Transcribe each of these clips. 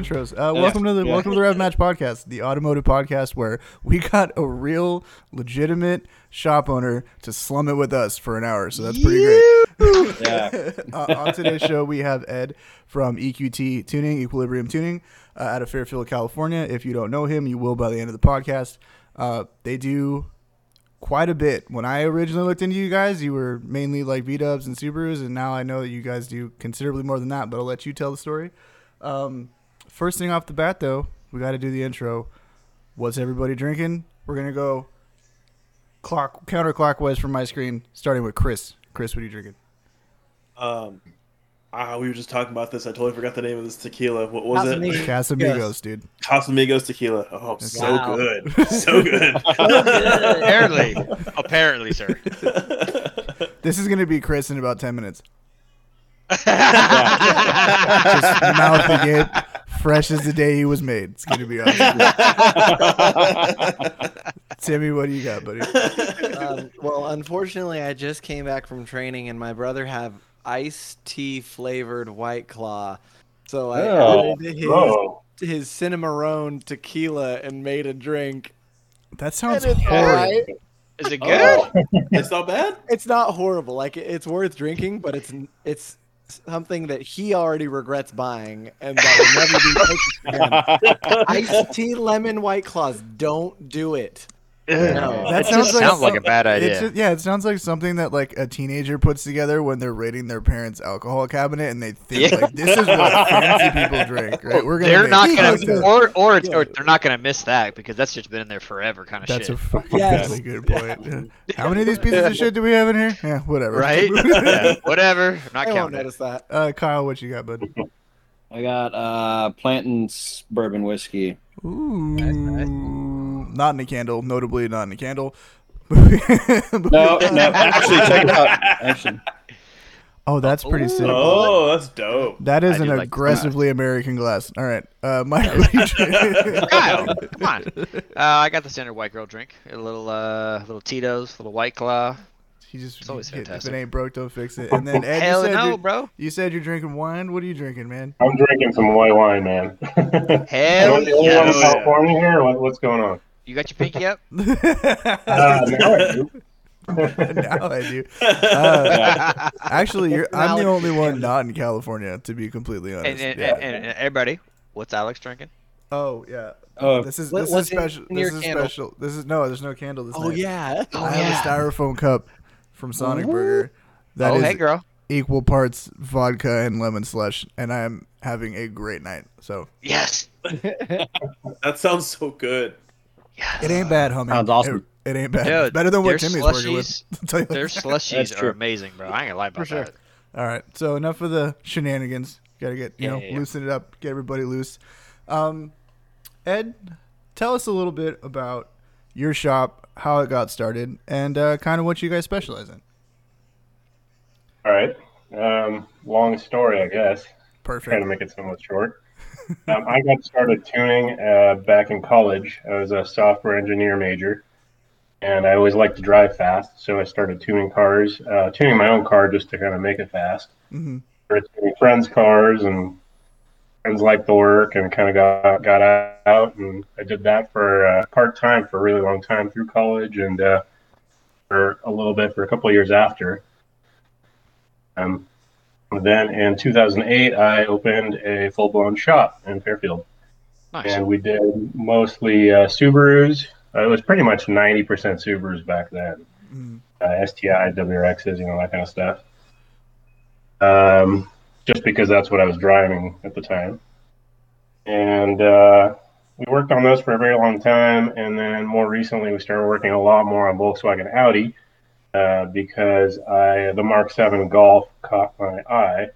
let's do intros. Uh, welcome to the yeah. welcome to the Rev Match Podcast, the automotive podcast where we got a real, legitimate shop owner to slum it with us for an hour. So that's pretty great. Yeah. uh, on today's show, we have Ed from EQT Tuning, Equilibrium Tuning, uh, out of Fairfield, California. If you don't know him, you will by the end of the podcast. Uh, they do quite a bit. When I originally looked into you guys, you were mainly like V Dubs and Subarus, and now I know that you guys do considerably more than that. But I'll let you tell the story. Um, first thing off the bat, though, we got to do the intro. What's everybody drinking? We're gonna go clock counterclockwise from my screen, starting with Chris. Chris, what are you drinking? Um, ah, we were just talking about this. I totally forgot the name of this tequila. What was it? Casamigos. Casamigos, dude. Casamigos tequila. Oh, so Wow. good. So good. Apparently, apparently, sir. This is gonna be Chris in about ten minutes. Just Just mouth agape, fresh as the day he was made. It's gonna be awesome. Timmy, what do you got, buddy? um, well, unfortunately, I just came back from training, and my brother have iced tea flavored White Claw. So I Oh, added his, Oh, his Cinnamon tequila and made a drink. That sounds And it's horrid. alright. Is it good? oh. it's not bad. It's not horrible. Like it's worth drinking, but it's it's something that he already regrets buying, and that will never be purchased again. Iced tea lemon White Claws. Don't do it. No. That It sounds like sounds like a bad idea. just- yeah, it sounds like something that like a teenager puts together when they're raiding their parents' alcohol cabinet, and they think Yeah. like this is what fancy people drink. Right? We're gonna. they're not gonna, like that. or or, it's, Yeah. or they're not gonna miss that because that's just been in there forever, kind of That's shit. a fucking Yes. really good point. Yeah. How many of these pieces of shit do we have in here? Yeah, whatever. right? Yeah, whatever. I'm not I won't counting. it. Uh, notice that. Uh, Kyle, what you got, bud? I got uh Blanton's bourbon whiskey. Ooh, nice. not in a candle. Notably, not in a candle. No, no, actually, check it out. Actually, Oh, that's pretty sick. Oh, that's dope. That is I an do like aggressively American glass. All right, uh, Mike, what are you drinking? Kyle, come on. Uh, I got the standard white girl drink. A little, uh, little Tito's, little White Claw. He just It's always fantastic. if it ain't broke, don't fix it. And then Ed, Hell you said no, you're, bro. you said you're drinking wine. What are you drinking, man? I'm drinking some white wine, man. Am Hell I the in yes. California here? What, what's going on? You got your pinky up? Uh, now I do. now I do. Uh, actually, you're, I'm the only one not in California, to be completely honest. and, and, Yeah. and, and everybody, what's Alex drinking? oh yeah, Oh, this is this is special. This is candle? special. This is no. There's no candle. This Oh night. yeah. Oh, I have a styrofoam cup from Sonic Burger that oh, is hey, girl. equal parts vodka and lemon slush, and I am having a great night. So Yes. That sounds so good. Yes. it ain't bad, homie. Sounds awesome. It, it ain't bad. Dude, it's better than what their Timmy's working with. slushies- I'll tell you Their slushies are amazing, bro. I ain't gonna lie about sure. that. All right. So enough of the shenanigans. Got to get you Yeah, know yeah, yeah. loosen it up, get everybody loose. Um, Ed, tell us a little bit about your shop, how it got started, and uh, kind of what you guys specialize in. all right. Um, long story, I guess. Perfect. Trying to make it somewhat short. Um, I got started tuning uh, back in college. I was a software engineer major, and I always liked to drive fast, so I started tuning cars, uh, tuning my own car just to kind of make it fast. hmm Started tuning friends' cars, and friends liked the work, and kind of got got out, and I did that for uh, part time for a really long time through college, and uh, for a little bit for a couple of years after. Um, then in 2008, I opened a full blown shop in Fairfield, Nice. and we did mostly uh, Subarus. Uh, it was pretty much 90% Subarus back then, hmm uh, STI, WRXs, you know, that kind of stuff. Um, just because that's what I was driving at the time. And uh, we worked on those for a very long time. And then more recently, we started working a lot more on Volkswagen Audi uh, because I the Mark 7 Golf caught my eye.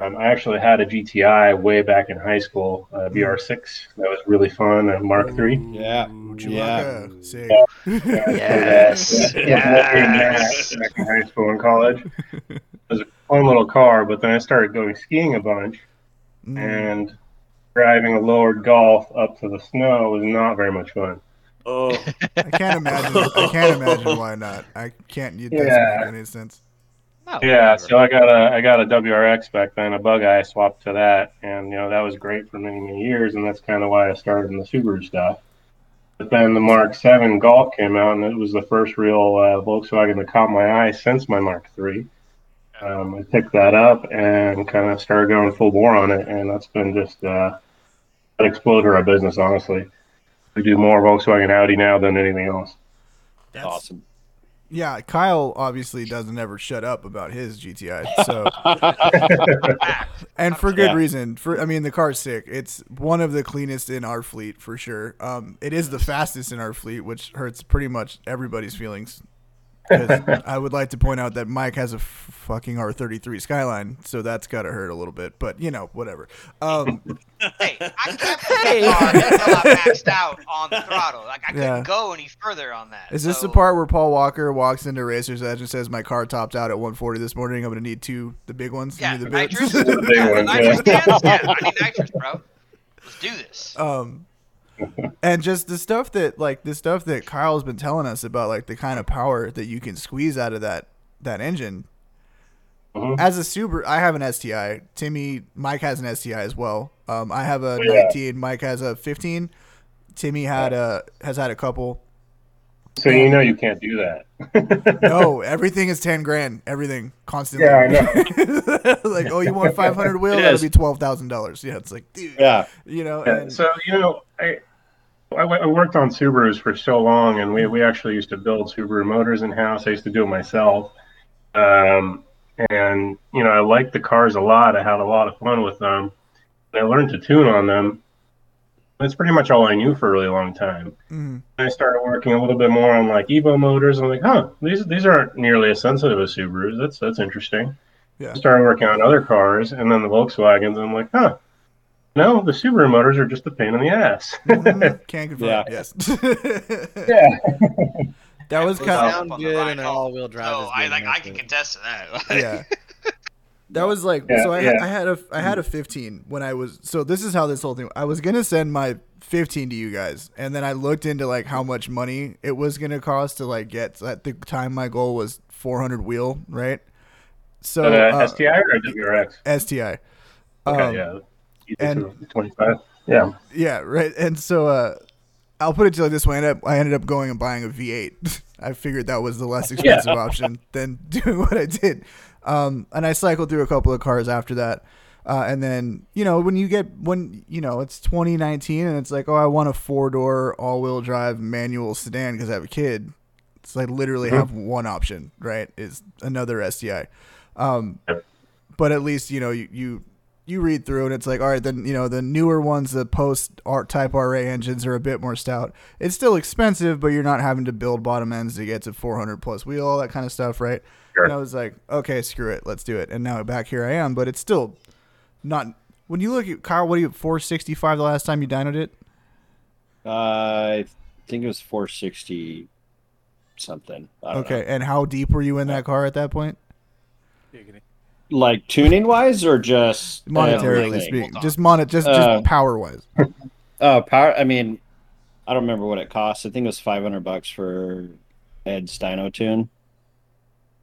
Um, I actually had a GTI way back in high school, uh, VR6. That was really fun, a Mark III. Yeah. Ooh, Yeah. Chewbacca. Sick. Yes. yes. Yes. Back in high school and college. It was a fun little car, but then I started going skiing a bunch, Mm. and driving a lowered Golf up to the snow was not very much fun. Oh, I can't imagine. I can't imagine why not. I can't. It doesn't Yeah. make any sense. Oh, Yeah, whatever. so I got a I got a WRX back then, a bug eye swapped to that, and you know that was great for many many years, and that's kind of why I started in the Subaru stuff. But then the Mark Seven Golf came out, and it was the first real uh, Volkswagen that caught my eye since my Mark Three. Um, I picked that up and kind of started going full bore on it, and that's been just uh, an exploder of business. Honestly, we do more Volkswagen Audi now than anything else. That's, Awesome. Yeah, Kyle obviously doesn't ever shut up about his GTI. So, and for good Yeah. reason. For I mean, the car's sick. It's one of the cleanest in our fleet for sure. Um, it is the fastest in our fleet, which hurts pretty much everybody's feelings. 'Cause I would like to point out that Mike has a f- fucking R33 Skyline, so that's got to hurt a little bit. But you know, whatever. Um, Hey, I kept the car until I maxed out on the throttle. Like I couldn't Yeah. go any further on that. is this the part where Paul Walker walks into Racer's Edge and says, "My car topped out at 140 this morning. I'm going to need two, the big ones. You Yeah, need the big nitrous. The big yeah, the ones, nitrous yeah. cans? Yeah, I need nitrous, bro. Let's do this. um and just the stuff that like the stuff that Kyle's been telling us about like the kind of power that you can squeeze out of that that engine Mhm. as a Subaru I have an STI Timmy Mike has an STI as well um I have a Yeah. 19 Mike has a 15 Timmy had a has had a couple So you know you can't do that. no everything is 10 grand everything constantly Yeah, I know. like oh you want 500 wheel It that'll be $12,000 yeah it's like dude Yeah. you know Yeah, and, so you know, I, I I worked on Subarus for so long, and we we actually used to build Subaru motors in house. I used to do it myself, um, and you know, I liked the cars a lot. I had a lot of fun with them. I learned to tune on them. That's pretty much all I knew for a really long time. Mm-hmm. I started working a little bit more on like Evo motors. I'm like, huh, these these aren't nearly as sensitive as Subarus. That's that's interesting. Yeah. Started working on other cars, and then the Volkswagens. I'm like, huh, no, the Subaru motors are just a pain in the ass. Mhm. Can't confirm. Yeah. Yes. yeah. that was kind of sound Up on the good ride and all-wheel drive. So is I like I can to- contest to that. yeah. That was like Yeah, so. I, yeah. I had a I had a 15 when I was so. This is how this whole thing. I was gonna send my 15 to you guys, and then I looked into like how much money it was gonna cost to like get. At the time, my goal was 400 wheel, right? So uh, uh, STI or WRX? STI. Okay, Um, yeah. And- And 25. Yeah. Yeah, right. And so uh, I'll put it to you like this way: I ended up, I ended up going and buying a V8. I figured that was the less expensive option than doing what I did. Um, and I cycled through a couple of cars after that. Uh, and then you know when you get when you know it's 2019 and it's like oh I want a four door all wheel drive manual sedan because I have a kid. It's like literally have one option, right? Is another STI. Um, but at least you know you, you you read through and it's like all right then you know the newer ones the post art type ra engines are a bit more stout it's still expensive but you're not having to build bottom ends to get to 400 plus wheel all that kind of stuff right Sure. and i was like okay screw it let's do it and now back here i am but it's still not when you look at kyle what are you 465 the last time you dynoed it Uh, I think it was 460 something. I don't okay know. and how deep were you in that car at that point Like tuning wise or just monetarily everything? speaking Hold on. just mon- just Uh, just power wise Oh, power. I mean, I don't remember what it cost. I think it was 500 bucks for Ed's dyno tune.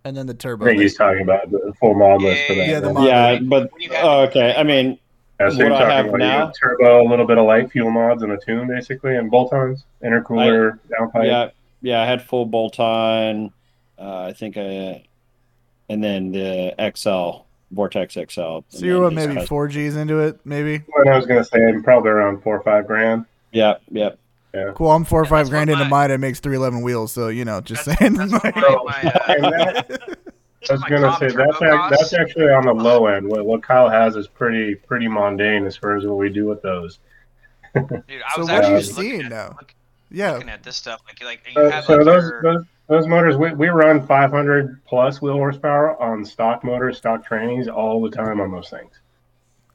and then the turbo I think he's talking about the full mod list for that. Yeah, the mod- Yeah, but When you have oh, okay. I mean, Yeah, so you're what I have about now- turbo, a little bit of light fuel mods, and a tune basically, and bolt-ons, intercooler, downpipe. yeah, yeah. I had full bolt on. Uh, I think I, and then the XL Vortex XL. so you're what And then maybe just- four g's into it maybe What I was gonna say, probably around four or five grand. Yeah, yeah. Cool. I'm four or five grand what into my- mine. It makes three eleven wheels. So you know, just That's- saying. that's like- my- So, my, uh, that, I was gonna say that's ac- costs. that's actually on the low end. What, what Kyle has is pretty pretty mundane as far as what we do with those. Dude, I So what are you seeing at, now? look- yeah. looking at this stuff. Like, like you Uh, have so like those, your, those those motors, we, we run 500 plus wheel horsepower on stock motors, stock trainings all the time on those things.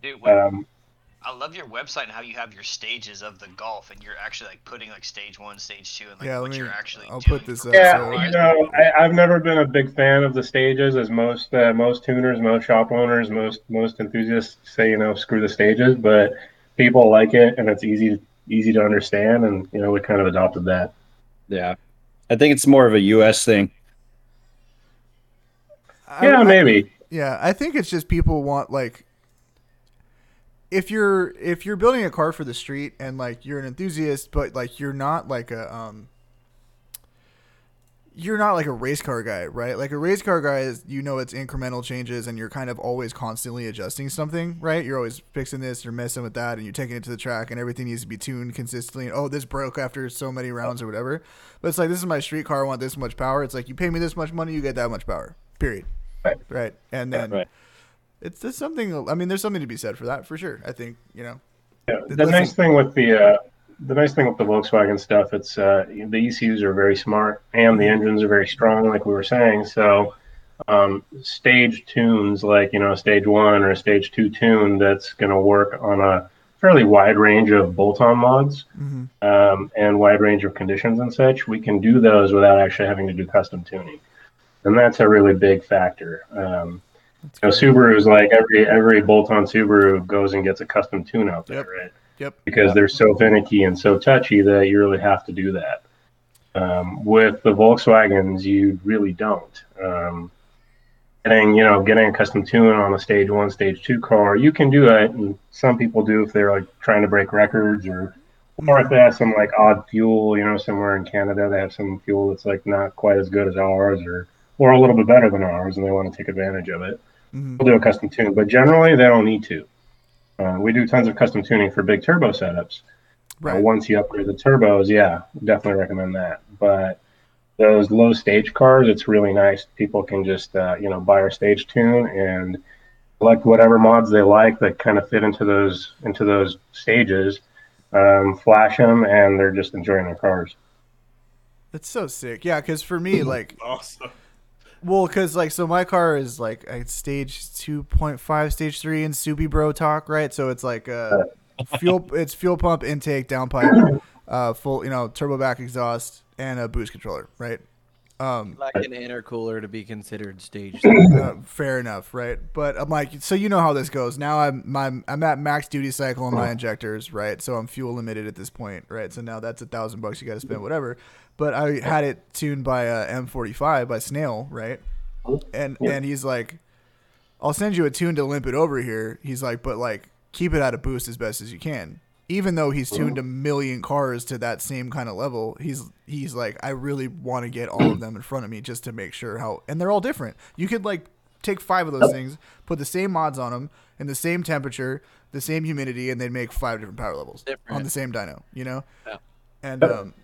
dude, when, Um, I love your website and how you have your stages of the golf, and you're actually like putting like stage one, stage two, and like Yeah, what let you're actually. I'll doing put this up, Yeah, so- you know, I, I've never been a big fan of the stages, as most uh, most tuners, most shop owners, most most enthusiasts say, you know, screw the stages. But people like it, and it's easy easy to understand, and you know, we kind of adopted that. Yeah. I think it's more of a US thing. I- Yeah, I- maybe. Yeah, I think it's just people want like if you're if you're building a car for the street and like you're an enthusiast, but like you're not like a um you're not like a race car guy, right? Like a race car guy is you know it's incremental changes and you're kind of always constantly adjusting something, right? You're always fixing this, you're messing with that, and you're taking it to the track and everything needs to be tuned consistently. And, oh, this broke after so many rounds or whatever. But it's like this is my street car, I want this much power. It's like you pay me this much money, you get that much power. Period. Right. Right. And then Right. it's just something I mean, there's something to be said for that for sure. I think, you know. Yeah, the Listen- nice thing with the uh, the nice thing with the Volkswagen stuff, it's uh, the ECUs are very smart and the engines are very strong, like we were saying. So um, stage tunes, like you know, a stage one or a stage two tune, that's going to work on a fairly wide range of bolt-on mods Mm-hmm. um, and wide range of conditions and such. We can do those without actually having to do custom tuning, and that's a really big factor. Um, you know, Subaru's like every every bolt-on Subaru goes and gets a custom tune out there, Yep. right? Yep. because they're so finicky and so touchy that you really have to do that. Um, with the Volkswagens, you really don't. Um, getting you know getting a custom tune on a stage one, stage two car, you can do it, and some people do if they're like trying to break records or or if they have some like odd fuel, you know, somewhere in Canada they have some fuel that's like not quite as good as ours or or a little bit better than ours, and they want to take advantage of it. Mm-hmm. We'll do a custom tune, but generally they don't need to. Uh, we do tons of custom tuning for big turbo setups. Uh, Right. once you upgrade the turbos, yeah, definitely recommend that. But those low stage cars, it's really nice. People can just uh, you know buy our stage tune and select whatever mods they like that kind of fit into those into those stages. Um, flash them, and they're just enjoying their cars. It's so sick. Yeah, cuz for me like Awesome. Well, because like, so my car is like a stage two point five, stage three in Subi Bro talk, right? So it's like uh, fuel, it's fuel pump intake, downpipe, uh, full, you know, turbo back exhaust, and a boost controller, right? Um, Like an intercooler to be considered stage. uh, fair enough, right? But I'm like, so you know how this goes. Now I'm my I'm at max duty cycle on my injectors, right? So I'm fuel limited at this point, right? So now that's a thousand bucks you got to spend, whatever. But I had it tuned by uh, M45 by Snail, right? And Yeah. and he's like, I'll send you a tune to limp it over here. He's like, but like keep it at a boost as best as you can. Even though he's tuned a million cars to that same kind of level, he's he's like, I really want to get all of them in front of me just to make sure how, and they're all different. You could like take five of those things, put the same mods on them, in the same temperature, the same humidity, and they'd make five different power levels on the same dyno. You know, Yeah. and um,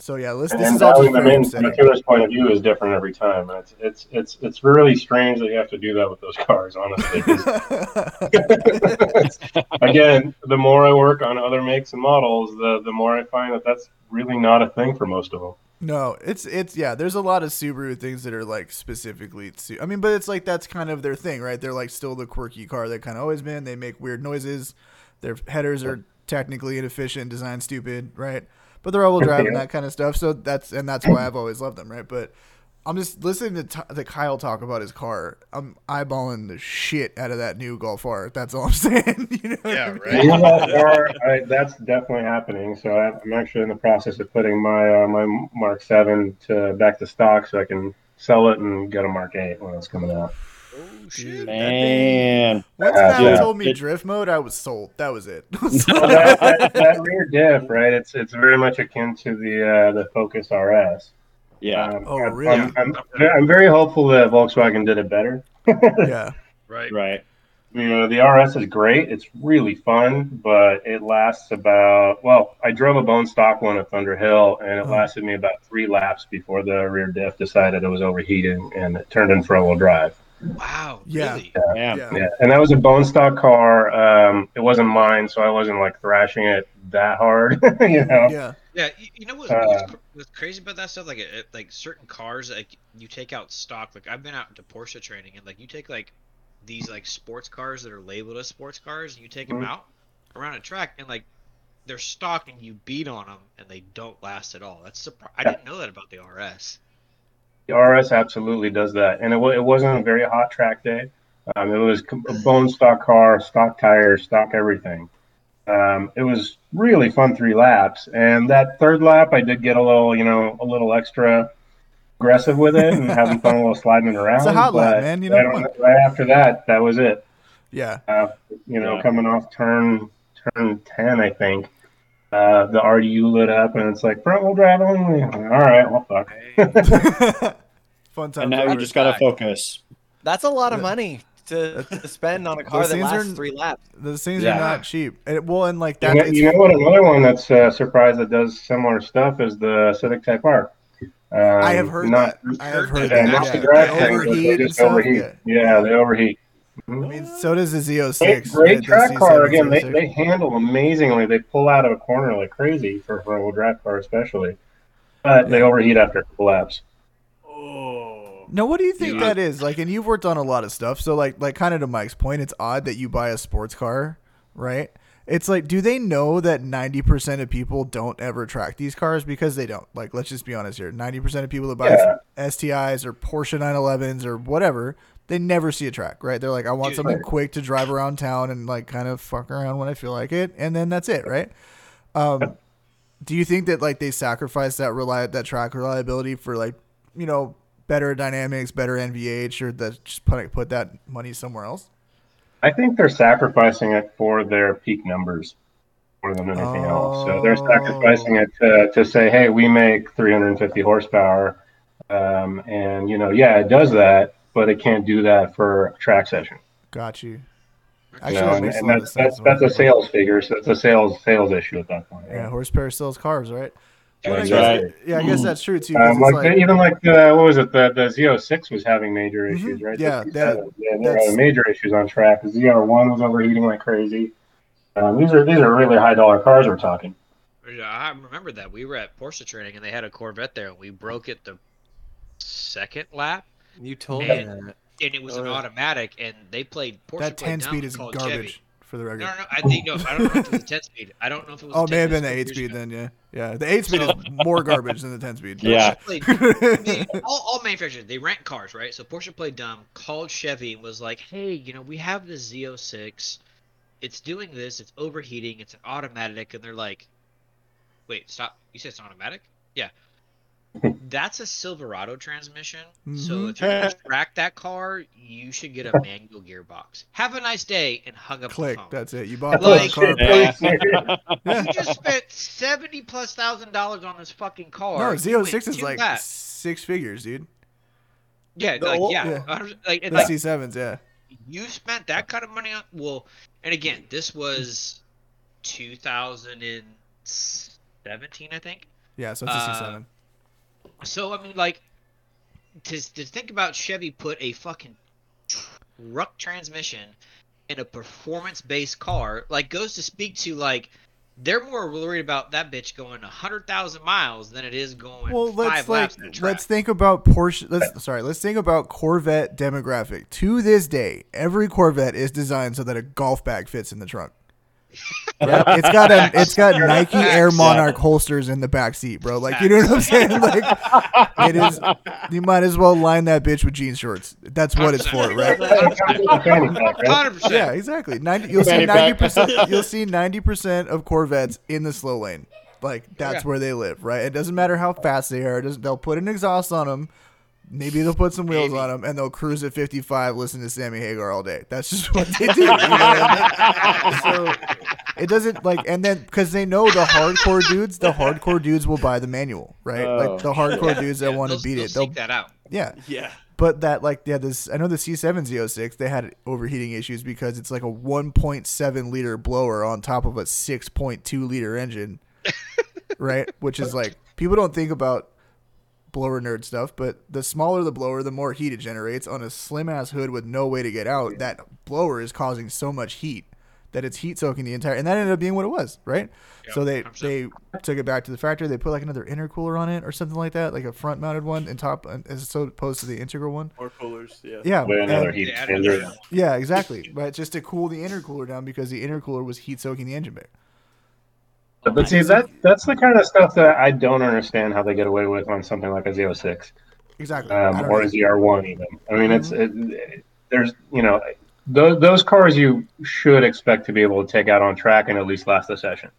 so yeah, this, this is all just them very in from the killer's point of view is different every time. It's it's it's it's really strange that you have to do that with those cars, honestly. again, the more I work on other makes and models, the the more I find that that's really not a thing for most of them. No, it's it's yeah. There's a lot of Subaru things that are like specifically. I mean, but it's like that's kind of their thing, right? They're like still the quirky car they kind of always been. They make weird noises. Their headers are technically inefficient, design stupid, right? But they're all-wheel drive and that kind of stuff. So that's and that's why I've always loved them, right? But I'm just listening to, t- to Kyle talk about his car. I'm eyeballing the shit out of that new Golf R. That's all I'm saying. you know what Yeah, I mean? right. Yeah, or, I, that's definitely happening. So I, I'm actually in the process of putting my uh, my Mark Seven to back to stock, so I can sell it and get a Mark Eight when it's coming out. Oh shit. Man, Once Uh, Kyle yeah. told me It- drift mode, I was sold. That was it. Well, that, that, that rear diff, right? It's it's very much akin to the uh, the Focus RS. yeah. Um, Oh, I'm- really? I'm, I'm, I'm very hopeful that Volkswagen did it better. yeah. Right. Right. You know, the RS is great. It's really fun, but it lasts about, well, I drove a bone stock one at Thunderhill, and it Oh. lasted me about three laps before the rear diff decided it was overheating and it turned in front wheel drive. Wow. Yeah. Really? Man. Yeah. Yeah, and that was a bone stock car. Um, it wasn't mine, so I wasn't like thrashing it that hard, you know. Yeah. Yeah. You, you know what, Uh, what's, crazy about that stuff? Like, it, like certain cars, like you take out stock. Like I've been out to Porsche training, and like you take like these like sports cars that are labeled as sports cars, and you take them Mhm. out around a track, and like they're stock, and you beat on them, and they don't last at all. That's surpri- I didn't know that about the RS. The RS absolutely does that, and it, it wasn't a very hot track day. Um, it was a bone stock car, stock tires, stock everything. Um, it was really fun three laps, and that third lap I did get a little, you know, a little extra aggressive with it and having fun while sliding it around. It's a hot lap, man, you know, right, right after that, that was it. Yeah. Uh, you know, Yeah. coming off turn turn ten, I think. Uh, the RDU lit up, and it's like front wheel drive only. All right, well, fuck. Fun time. And now you just got to focus. That's a lot of Yeah. money to, to spend on a car Those that things are- lasts three laps. Those things Yeah. are not cheap. And, well, and like You that. know, it's- you know what? Another one that's uh, surprised that does similar stuff is the Civic Type R. Um, I have heard not, that. I have heard Yeah, that. not yeah. the drive They thing, but overheat and just stuff. overheat. Yeah. Yeah, they overheat. I mean, so does the Z06. Great, great track C7, car again. They, they handle amazingly. They pull out of a corner like crazy for a front wheel drive car, especially. But they overheat after a couple laps. Oh. No, what do you think Yeah. that is? Like, and you've worked on a lot of stuff. So, like, like kind of to Mike's point, it's odd that you buy a sports car, right? It's like, do they know that ninety percent of people don't ever track these cars because they don't? Like, let's just be honest here. Ninety percent of people that buy Yeah. STIs or Porsche 911s or whatever, they never see a track, right? They're like, I want Dude. something quick to drive around town and like kind of fuck around when I feel like it, and then that's it, right? Um, do you think that like they sacrifice that rely that track reliability for like you know better dynamics, better NVH, or that just put put that money somewhere else? I think they're sacrificing it for their peak numbers more than anything else. So they're Oh. sacrificing it to, to say, hey, we make 350 horsepower. Um, and, you know, yeah, it does that, but it can't do that for a track session. Got you. You know, that and, makes and that's, that's, that's a sales figure. So it's a sales sales issue at that point. Yeah, right? horsepower sells cars, right? Yeah, But I That's guess- right. Yeah, I guess that's true too. Um, like, like- even like the what was it the the Z06 was having major Mhm. issues right Yeah, The that- yeah they were that's- having major issues on track the ZR1 was overheating like crazy um, these are these are really high dollar cars we're talking Yeah, I remember that we were at Porsche training and they had a Corvette there and we broke it the second lap You told Man. me that. and it was an Oh, yeah. automatic and they played Porsche that ten speed is garbage Chevy. for the record. No, no, no, I think no. I don't know if it was a ten speed. I don't know if it was. Oh, it may have been the eight speed ago. then. Yeah, yeah. The eight speed So- is more garbage than the ten speed. Yeah. Played- they- all, all manufacturers they rent cars, right? So Porsche played dumb, called Chevy, and was like, "Hey, you know, we have the Z06. It's doing this. It's overheating. It's an automatic." And they're like, "Wait, stop! You said it's automatic? Yeah." That's a Silverado transmission. So Mhm. if you're gonna track that car, you should get a manual gearbox. Have a nice day, and hung up Click. the phone. That's it. You bought Like- the car. Yeah. Yeah. You just spent seventy plus thousand dollars on this fucking car. No, Z06 is like laps. six figures, dude. Yeah, The like old- yeah, Yeah. 100 like, The like C7s, yeah. you spent that kind of money on. Well, and again, this was 2017, I think. Yeah, so it's a Uh, C7. So I mean, like, to to think about Chevy put a fucking truck transmission in a performance-based car, like, goes to speak to like. They're more worried about that bitch going hundred thousand miles than it is going Well, five let's like laps in a track. let's think about Porsche. Let's sorry, let's think about Corvette demographic. To this day, every Corvette is designed so that a golf bag fits in the trunk. Right? It's got a it's got Nike Air Monarch holsters in the back seat, bro. Like you know what I'm saying? Like it is. You might as well line that bitch with jean shorts. That's what it's for, right? Fanny pack, right? Hundred percent. Yeah, exactly. 90, you'll see ninety percent. You'll see ninety percent of Corvettes in the slow lane. Like that's Yeah. where they live, right? It doesn't matter how fast they are. It doesn't, they'll put an exhaust on them. Maybe they'll put some wheels Maybe. on them, and they'll cruise at fifty-five, listen to Sammy Hagar all day. That's just what they do. You know what I mean? So it doesn't like, and then because they know the hardcore dudes, the hardcore dudes will buy the manual, right? Oh. like the hardcore Yeah, dudes that yeah, want to they'll- beat they'll it, they'll seek that out. yeah. Yeah. But that like yeah, this I know the C7 Z06 they had overheating issues because it's like a 1.7 liter blower on top of a 6.2 liter engine, right? Which is like people don't think about blower nerd stuff, but the smaller the blower, the more heat it generates on a slim ass hood with no way to get out. That blower is causing so much heat that it's heat soaking the entire, and that ended up being what it was, right? Yeah, so they 100%. they took it back to the factory. They put like another intercooler on it or something like that, like a front mounted one, and top as opposed to the integral one. Or coolers. Yeah. Yeah, With another and- heat They added exchanger. that. yeah, exactly. But just to cool the intercooler down because the intercooler was heat soaking the engine bay. But see, that that's the kind of stuff that I don't understand how they get away with on something like a Z06 Exactly. Um, don't or a know. ZR1 even. I mean, it's it, it- there's you know those those cars you should expect to be able to take out on track and at least last the session.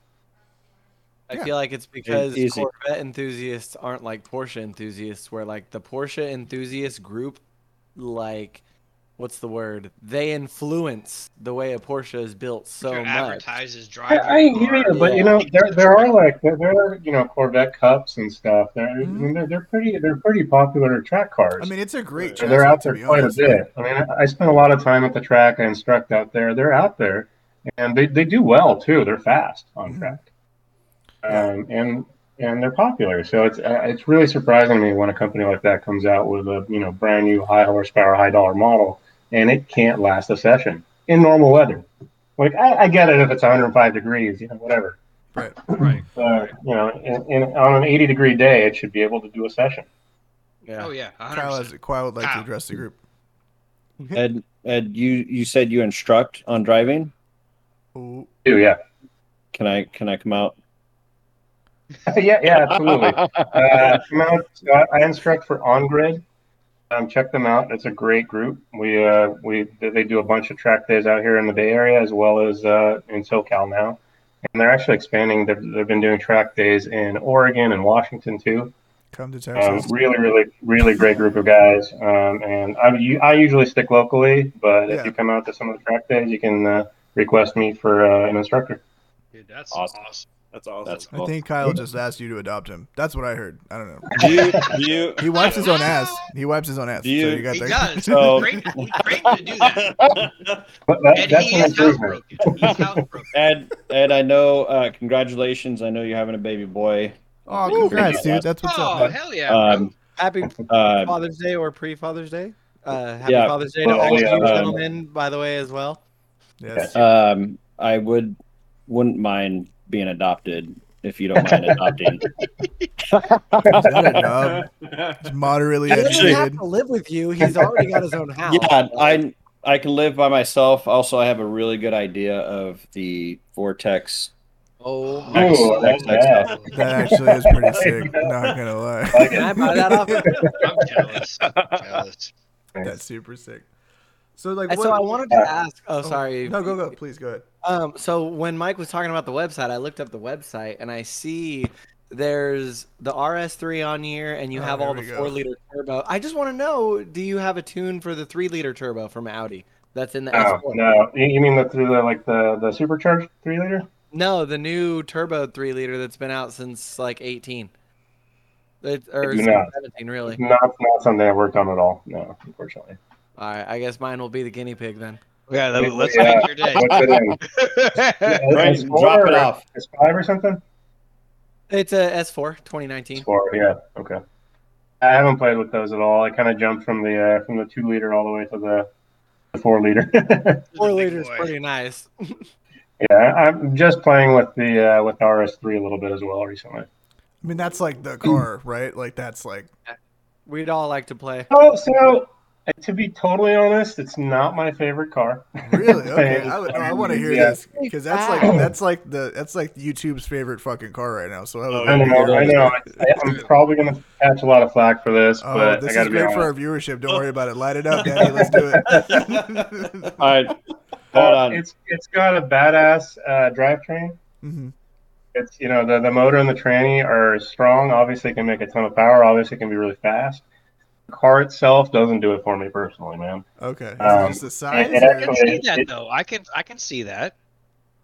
I Yeah. feel like it's because easy. Corvette enthusiasts aren't like Porsche enthusiasts, where like the Porsche enthusiast group, like, what's the word? They influence the way a Porsche is built so much. advertises I. I hear you, but you know there there are like there, there are you know Corvette Cups and stuff. They're I mean, they're, they're pretty they're pretty popular track cars. I mean, it's a great. So they're out there quite honest. a bit. I mean, I, I spend a lot of time at the track. I instruct out there. They're out there, and they, they do well too. They're fast on Mhm. track, um, and and they're popular. So it's uh, it's really surprising to me when a company like that comes out with a you know brand new high horsepower, high dollar model, and it can't last a session in normal weather. Like I, I get it if it's 105 degrees, you know, whatever. Right. Right. But you know, in, in, on an 80 degree day, it should be able to do a session. Yeah. Oh yeah. 100%. Kyle, has, Kyle would like to address the group. Ed, Ed, you you said you instruct on driving. Ooh. Too, yeah. Can I can I come out? yeah, yeah, absolutely. uh, come out, so I, I instruct for On Grid. Um, check them out. It's a great group. We uh, we they do a bunch of track days out here in the Bay Area as well as uh, in SoCal now, and they're actually expanding. They've, they've been doing track days in Oregon and Washington too. Come to Um, really, really, really great group of guys. Um, and I usually stick locally, but Yeah. if you come out to some of the track days, you can uh, request me for uh, an instructor. Dude, that's Awesome. awesome. That's awesome. That's I think Kyle just asked you to adopt him. That's what I heard. I don't know. Do you do you He wipes his own ass. He wipes his own ass. Do you- so you got He that. does. So- Great, great to do that. But that, And that's he is housebroken. He's housebroken. Ed Ed? I know. Uh, congratulations. I know you're having a baby boy. Oh, congrats, dude. That's what's Oh, up. man. hell yeah. Um, Happy uh, Father's Day or pre Father's Day. Uh, happy Yeah. Father's Day to Well, all yeah, you um, gentlemen, by the way, as well. Yes. um, I would wouldn't mind being adopted if you don't mind adopting. Is that a? He's moderately He doesn't Actually- have to live with you. He's already got his own house. Yeah, I I can live by myself. Also, I have a really good idea of the vortex. Oh, Ooh, Next- that's next- next bad. That actually is pretty sick. Not gonna lie. Can I buy that off? I'm jealous. I'm jealous. That's super sick. So like, what, so I wanted to ask. Oh, sorry. No, go go. Please go ahead. Um, so when Mike was talking about the website, I looked up the website and I see there's the RS3 on here, and you Oh, have all the four liter turbo. I just want to know: Do you have a tune for the three liter turbo from Audi that's in the No, S4? no. You you mean the through the like the the supercharged three liter? No, the new turbo three liter that's been out since like 18. It, or not. 17, really. Not not something I worked on at all. No, unfortunately. All right, I guess mine will be the guinea pig then. Yeah, that- let's Yeah. make your day. What's it? Brandon, S4 drop it off. S5 or something? It's a S4 2019. S4, yeah. Okay. I haven't played with those at all. I kind of jumped from the uh, from the two liter all the way to the, the four liter. Four Big liters, boy. pretty nice. yeah, I'm just playing with the uh, with RS3 a little bit as well recently. I mean, that's like the car, right? Like that's like We'd all like to play. Oh, so to be totally honest, it's not my favorite car. really okay. I, would- I want to hear Yeah. this because that's like that's like the that's like YouTube's favorite fucking car right now. So I, would Oh, I love to hear know, I know. I, I'm probably gonna catch a lot of flack for this, Oh, but this I gotta is be great for our viewership. Don't worry about it. Light it up, Danny. Let's do it. All right, hold on. It's it's got a badass uh, drivetrain. Mhm. It's you know the the motor and the tranny are strong. Obviously, it can make a ton of power. Obviously, it can be really fast. The car itself doesn't do it for me personally, man. Okay. Is it Um, just the size? it or- I can see that it- though. I can I can see that.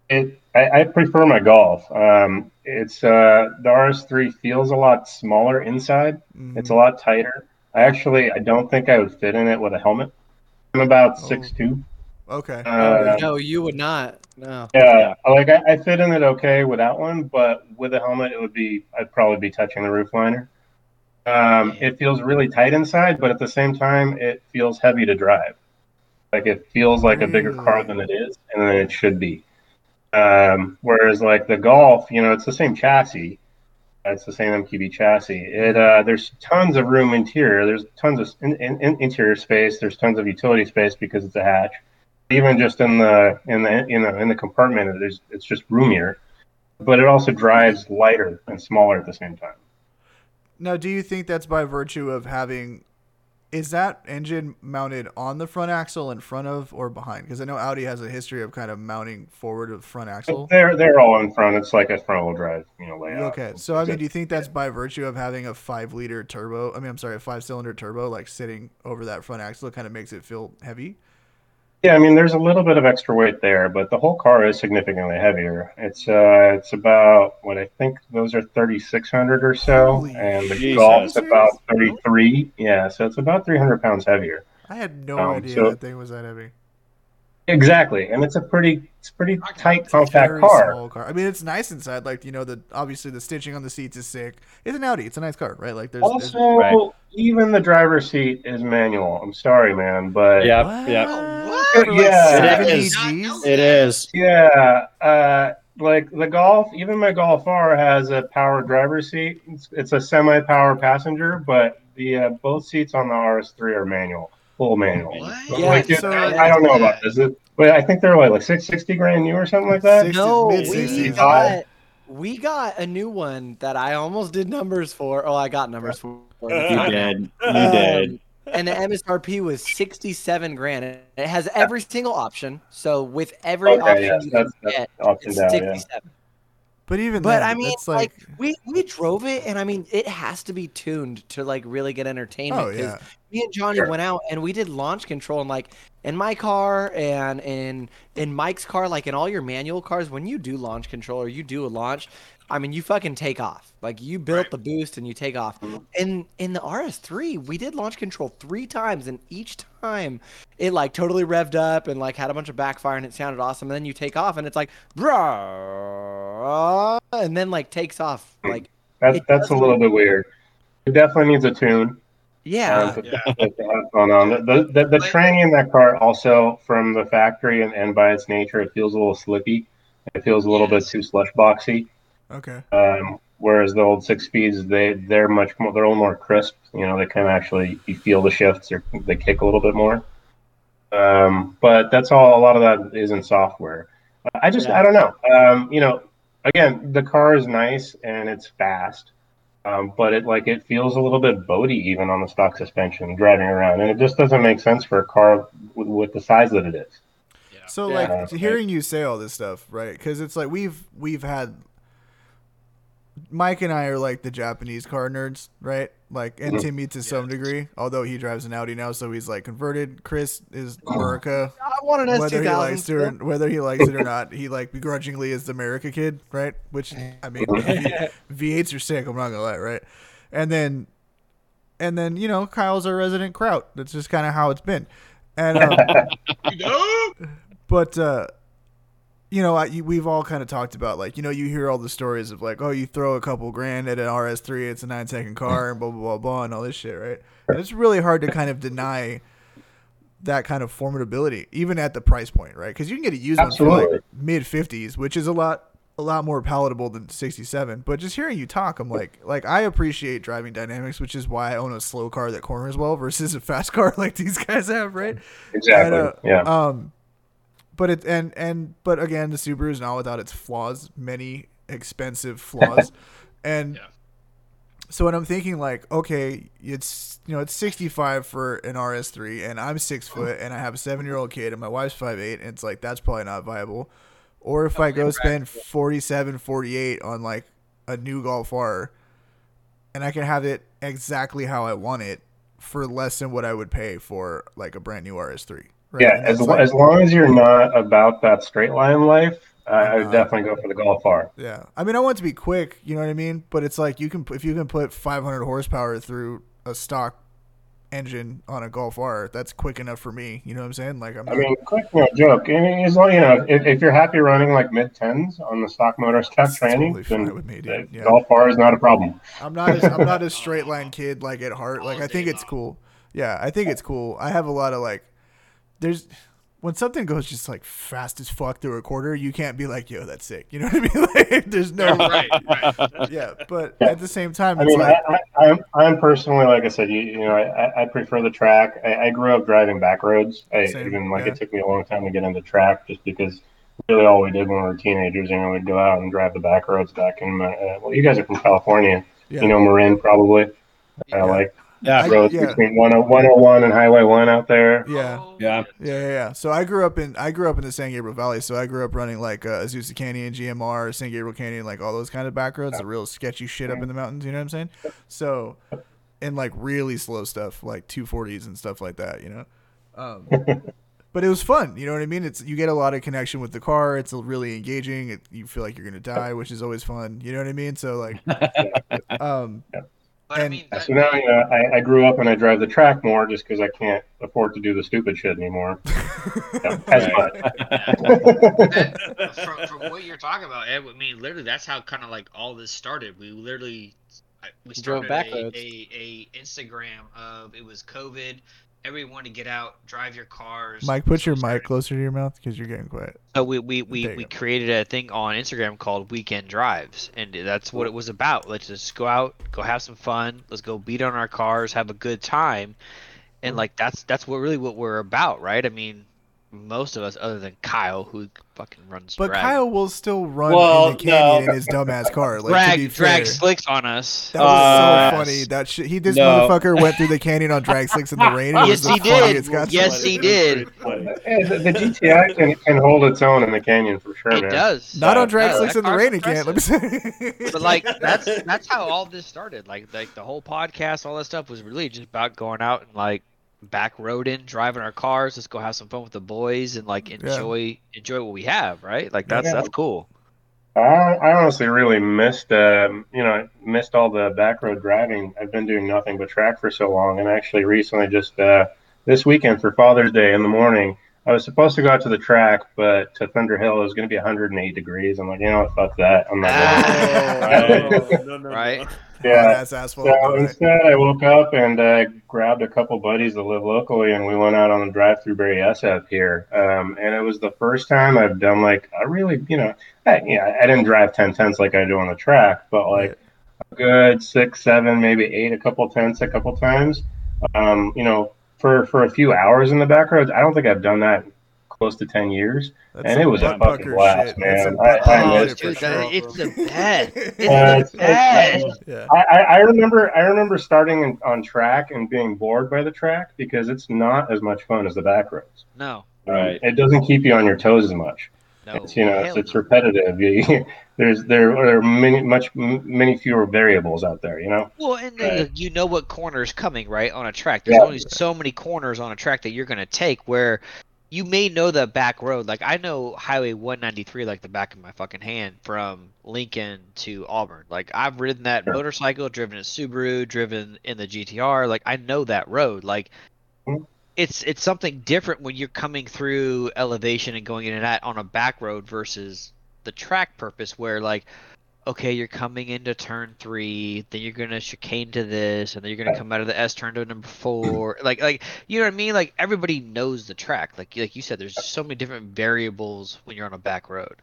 It I, I prefer my Golf. Um, it's uh, the RS3 feels a lot smaller inside. Mhm. It's a lot tighter. I actually I don't think I would fit in it with a helmet. I'm about Oh. six two. Okay. Uh, no, you would not. No. Yeah, like I, I fit in it okay without one, but with a helmet, it would be I'd probably be touching the roof liner. Um, it feels really tight inside, but at the same time, it feels heavy to drive. Like it feels like a bigger car than it is, and than it should be. Um, whereas like the Golf, you know, it's the same chassis. It's the same MQB chassis. It uh, there's tons of room interior. There's tons of in, in, interior space. There's tons of utility space because it's a hatch even just in the in the you know in the compartment there's it's just roomier but it also drives lighter and smaller at the same time Now, do you think that's by virtue of having is that engine mounted on the front axle in front of or behind? Because I know Audi has a history of kind of mounting forward of front axle. They're they're all in front. It's like a front wheel drive, you know, layout. Okay, so I mean, do you think that's by virtue of having a five liter turbo? I mean, I'm sorry, a five cylinder turbo, like sitting over that front axle, kind of makes it feel heavy. Yeah, I mean, there's a little bit of extra weight there, but the whole car is significantly heavier. It's uh, it's about what I think those are 3,600 or so, Holy and the Jesus. Golf's about 33. Yeah, so it's about 300 pounds heavier. I had no Um, idea so- that thing was that heavy. Exactly, and it's a pretty it's a pretty tight, It's compact very car. small car. I mean, it's nice inside. Like you know, the obviously the stitching on the seats is sick. It's an Audi. It's a nice car, right? Like there's, there's Also, Right. even the driver's seat is manual. I'm sorry, man, but Yep, yep. What? For like Yeah. It is. Gs? It is. Yeah, uh, like the Golf, even my Golf R has a power driver's seat. It's, it's a semi-power passenger, but the uh, both seats on the RS3 are manual, full manual. What? But, Yeah, like, dude, so- I, I don't know about this, It- but I think they're like like six sixty grand new or something like that. Six- No, we got we got a new one that I almost did numbers for. Oh, I got numbers for. You did. You did. Um, and the MSRP was sixty-seven grand. It has every single option. So with every Okay, option yes, you that's, can get, that's up and it's down. Yeah. Sixty-seven. But even But then, I mean, it's like, like, we we drove it, and I mean, it has to be tuned to like really get entertainment. oh 'cause yeah, me and Johnny Sure. went out and we did launch control and like in my car and in in Mike's car, like in all your manual cars, when you do launch control or you do a launch, I mean you fucking take off. Like you built Right. the boost and you take off. In in the RS3, we did launch control three times and each time it like totally revved up and like had a bunch of backfire and it sounded awesome. And then you take off and it's like "Brah," and then like takes off. Like That's that's a little bit weird. It definitely needs a tune. yeah. um, Yeah. going on. The, the, the, the tranny in that car also from the factory and, and by its nature, it feels a little slippy. It feels a little bit too slush boxy. Okay. Um, whereas the old six speeds, they they're much more they're a little more crisp. You know, they kind of actually you feel the shifts or they kick a little bit more. Um, but that's all. A lot of that is in software. I just Yeah. I don't know. Um, you know, again, the car is nice and it's fast. Um, but it like it feels a little bit boaty even on the stock suspension driving around, and it just doesn't make sense for a car with, with the size that it is. Yeah. So Yeah. like Okay. hearing you say all this stuff, right? Because it's like we've we've had Mike and I are like the Japanese car nerds, right? Like, and Mhm. Timmy to some degree, although he drives an Audi now, so he's like converted. Chris is America, I want an S whether he likes thousand. it or whether he likes it or not. He like begrudgingly is the America kid, right? Which I mean, V eights are sick. I'm not gonna lie, right? And then, and then you know, Kyle's our resident kraut. That's just kind of how it's been, and. Um, but uh you know, I, you, we've all kind of talked about like, you know, you hear all the stories of like, oh, you throw a couple grand at an RS3, it's a nine second car, and blah blah blah blah, and all this shit, right? And it's really hard to kind of deny that kind of formidability, even at the price point, right? Because you can get a used one for like mid fifties, which is a lot, a lot more palatable than sixty seven. But just hearing you talk, I'm like, like I appreciate driving dynamics, which is why I own a slow car that corners well versus a fast car like these guys have, right? Exactly. And, uh, yeah. Um, but it and and but again, the Subaru is not without its flaws, many expensive flaws, and Yeah. so when I'm thinking like, okay, it's you know it's 65 for an RS3, and I'm six foot, and I have a seven year old kid, and my wife's five eight, and it's like that's probably not viable. Or if oh, I go spend 47, 48 on like a new Golf R, and I can have it exactly how I want it for less than what I would pay for like a brand new RS3. Right? Yeah, as, like- as long as you're not about that straight line life, I I Uh-huh. would definitely go for the Golf R. Yeah, I mean, I want it to be quick. You know what I mean? But it's like you can if you can put 500 horsepower through a stock engine on a Golf R, that's quick enough for me. You know what I'm saying? Like I'm. I mean, quick no joke. I mean, as long you know, if, if you're happy running like mid tens on the stock motor stock training, totally then with me, the Yeah. Golf R is not a problem. I'm not. As, I'm not a straight line kid like at heart. Like I think it's cool. Yeah, I think it's cool. I have a lot of like. There's when something goes just like fast as fuck through a quarter, you can't be like, "Yo, that's sick." You know what I mean? Like, there's no. right, right. Yeah, but at the same time, I mean, like. I, I, I'm, I'm personally, like I said, you, you know, I, I prefer the track. I, I grew up driving back roads. I, Same, even like yeah. it took me a long time to get into track, just because really all we did when we were teenagers, you know, we'd go out and drive the back roads back in. Uh, well, you guys are from California, yeah. you know, Marin probably. Uh, Yeah. Like Yeah. I- roads yeah. between 101 and Highway 1 out there. Yeah. Oh, Yeah. Yeah, yeah, yeah. So I grew up in I grew up in the San Gabriel Valley. So I grew up running like uh, Azusa Canyon, GMR, San Gabriel Canyon, like all those kind of back roads, the real sketchy shit up in the mountains. You know what I'm saying? So, and like really slow stuff, like 240s and stuff like that. You know. Um, but it was fun. You know what I mean? It's you get a lot of connection with the car. It's really engaging. It, you feel like you're gonna die, which is always fun. You know what I mean? So like, um, But I mean, that, So now, you know, I, I grew up and I drive the track more just because I can't afford to do the stupid shit anymore. Yeah, as much. that, from, from what you're talking about, Ed, I mean, literally, that's how kind of like all this started. We literally I- we Drove started back a, a, a Instagram of it was COVID. Everyone to get out, drive your cars. Mike, put your mic closer to your mouth because you're getting quiet. So we we, we, we created a thing on Instagram called Weekend Drives, and that's what it was about. Let's just go out, go have some fun. Let's go beat on our cars, have a good time, and mm-hmm. like that's that's what really what we're about, right? I mean, most of us, other than Kyle, who fucking runs But drag, Kyle will still run Well, in the canyon no. in his dumbass car. Like to drag be drag slicks on us. That was Uh, so funny. That shit. He this no. motherfucker went through the canyon on drag slicks in the rain. It Yes, the he did. funniest goddamn- Yes, he did. Yeah, the, the GTI can, can hold its own in the canyon for sure, It man. does. Not on drag does. slicks in the rain. It can't. Let me say. but like that's that's how all this started. Like like the whole podcast, all that stuff was really just about going out and like back roading, driving our cars. Let's go have some fun with the boys and like enjoy enjoy what we have, right? Like that's Yeah. that's cool. I, I honestly really missed, um, you know, missed all the back road driving. I've been doing nothing but track for so long, and actually recently, just uh, this weekend for Father's Day in the morning, I was supposed to go out to the track, but to Thunderhill it was going to be 108 degrees. I'm like, you know what, fuck that. I'm not. Going. Oh, no, no, no. Right. Yeah. So instead, I woke up and uh, grabbed a couple buddies that live locally, and we went out on a drive through Barry SF here. Um, and it was the first time I've done like a really, you know, I, yeah, I didn't drive ten tenths like I do on the track, but like a good six, seven, maybe eight, a couple tenths a couple times. Um, you know, for for a few hours in the back roads, I don't think I've done that close to ten years. That's and it was a fucking blast, shit. man. That's some I- butt I missed shit for sure. it's the best. It's the best. Yeah. I, I I remember I remember starting in, on track and being bored by the track because it's not as much fun as the back roads. No, Right. It doesn't keep you on your toes as much. no. It's you know it's, it's repetitive. You, there's there are many much many fewer variables out there. You know. Well, and then Right. you know what corner is coming, right? On a track, there's Yeah. only so many corners on a track that you're gonna take where you may know the back road. Like I know Highway 193 like the back of my fucking hand from Lincoln to Auburn. Like I've ridden that Sure. motorcycle, driven a Subaru, driven in the GTR. Like I know that road. Like Mhm. it's it's something different when you're coming through elevation and going in and out on a back road versus the track purpose where like okay, you're coming into turn three, then you're gonna chicane to this, and then you're gonna come out of the S turn to number four. Like, like you know what I mean? Like everybody knows the track. Like, like you said, there's so many different variables when you're on a back road.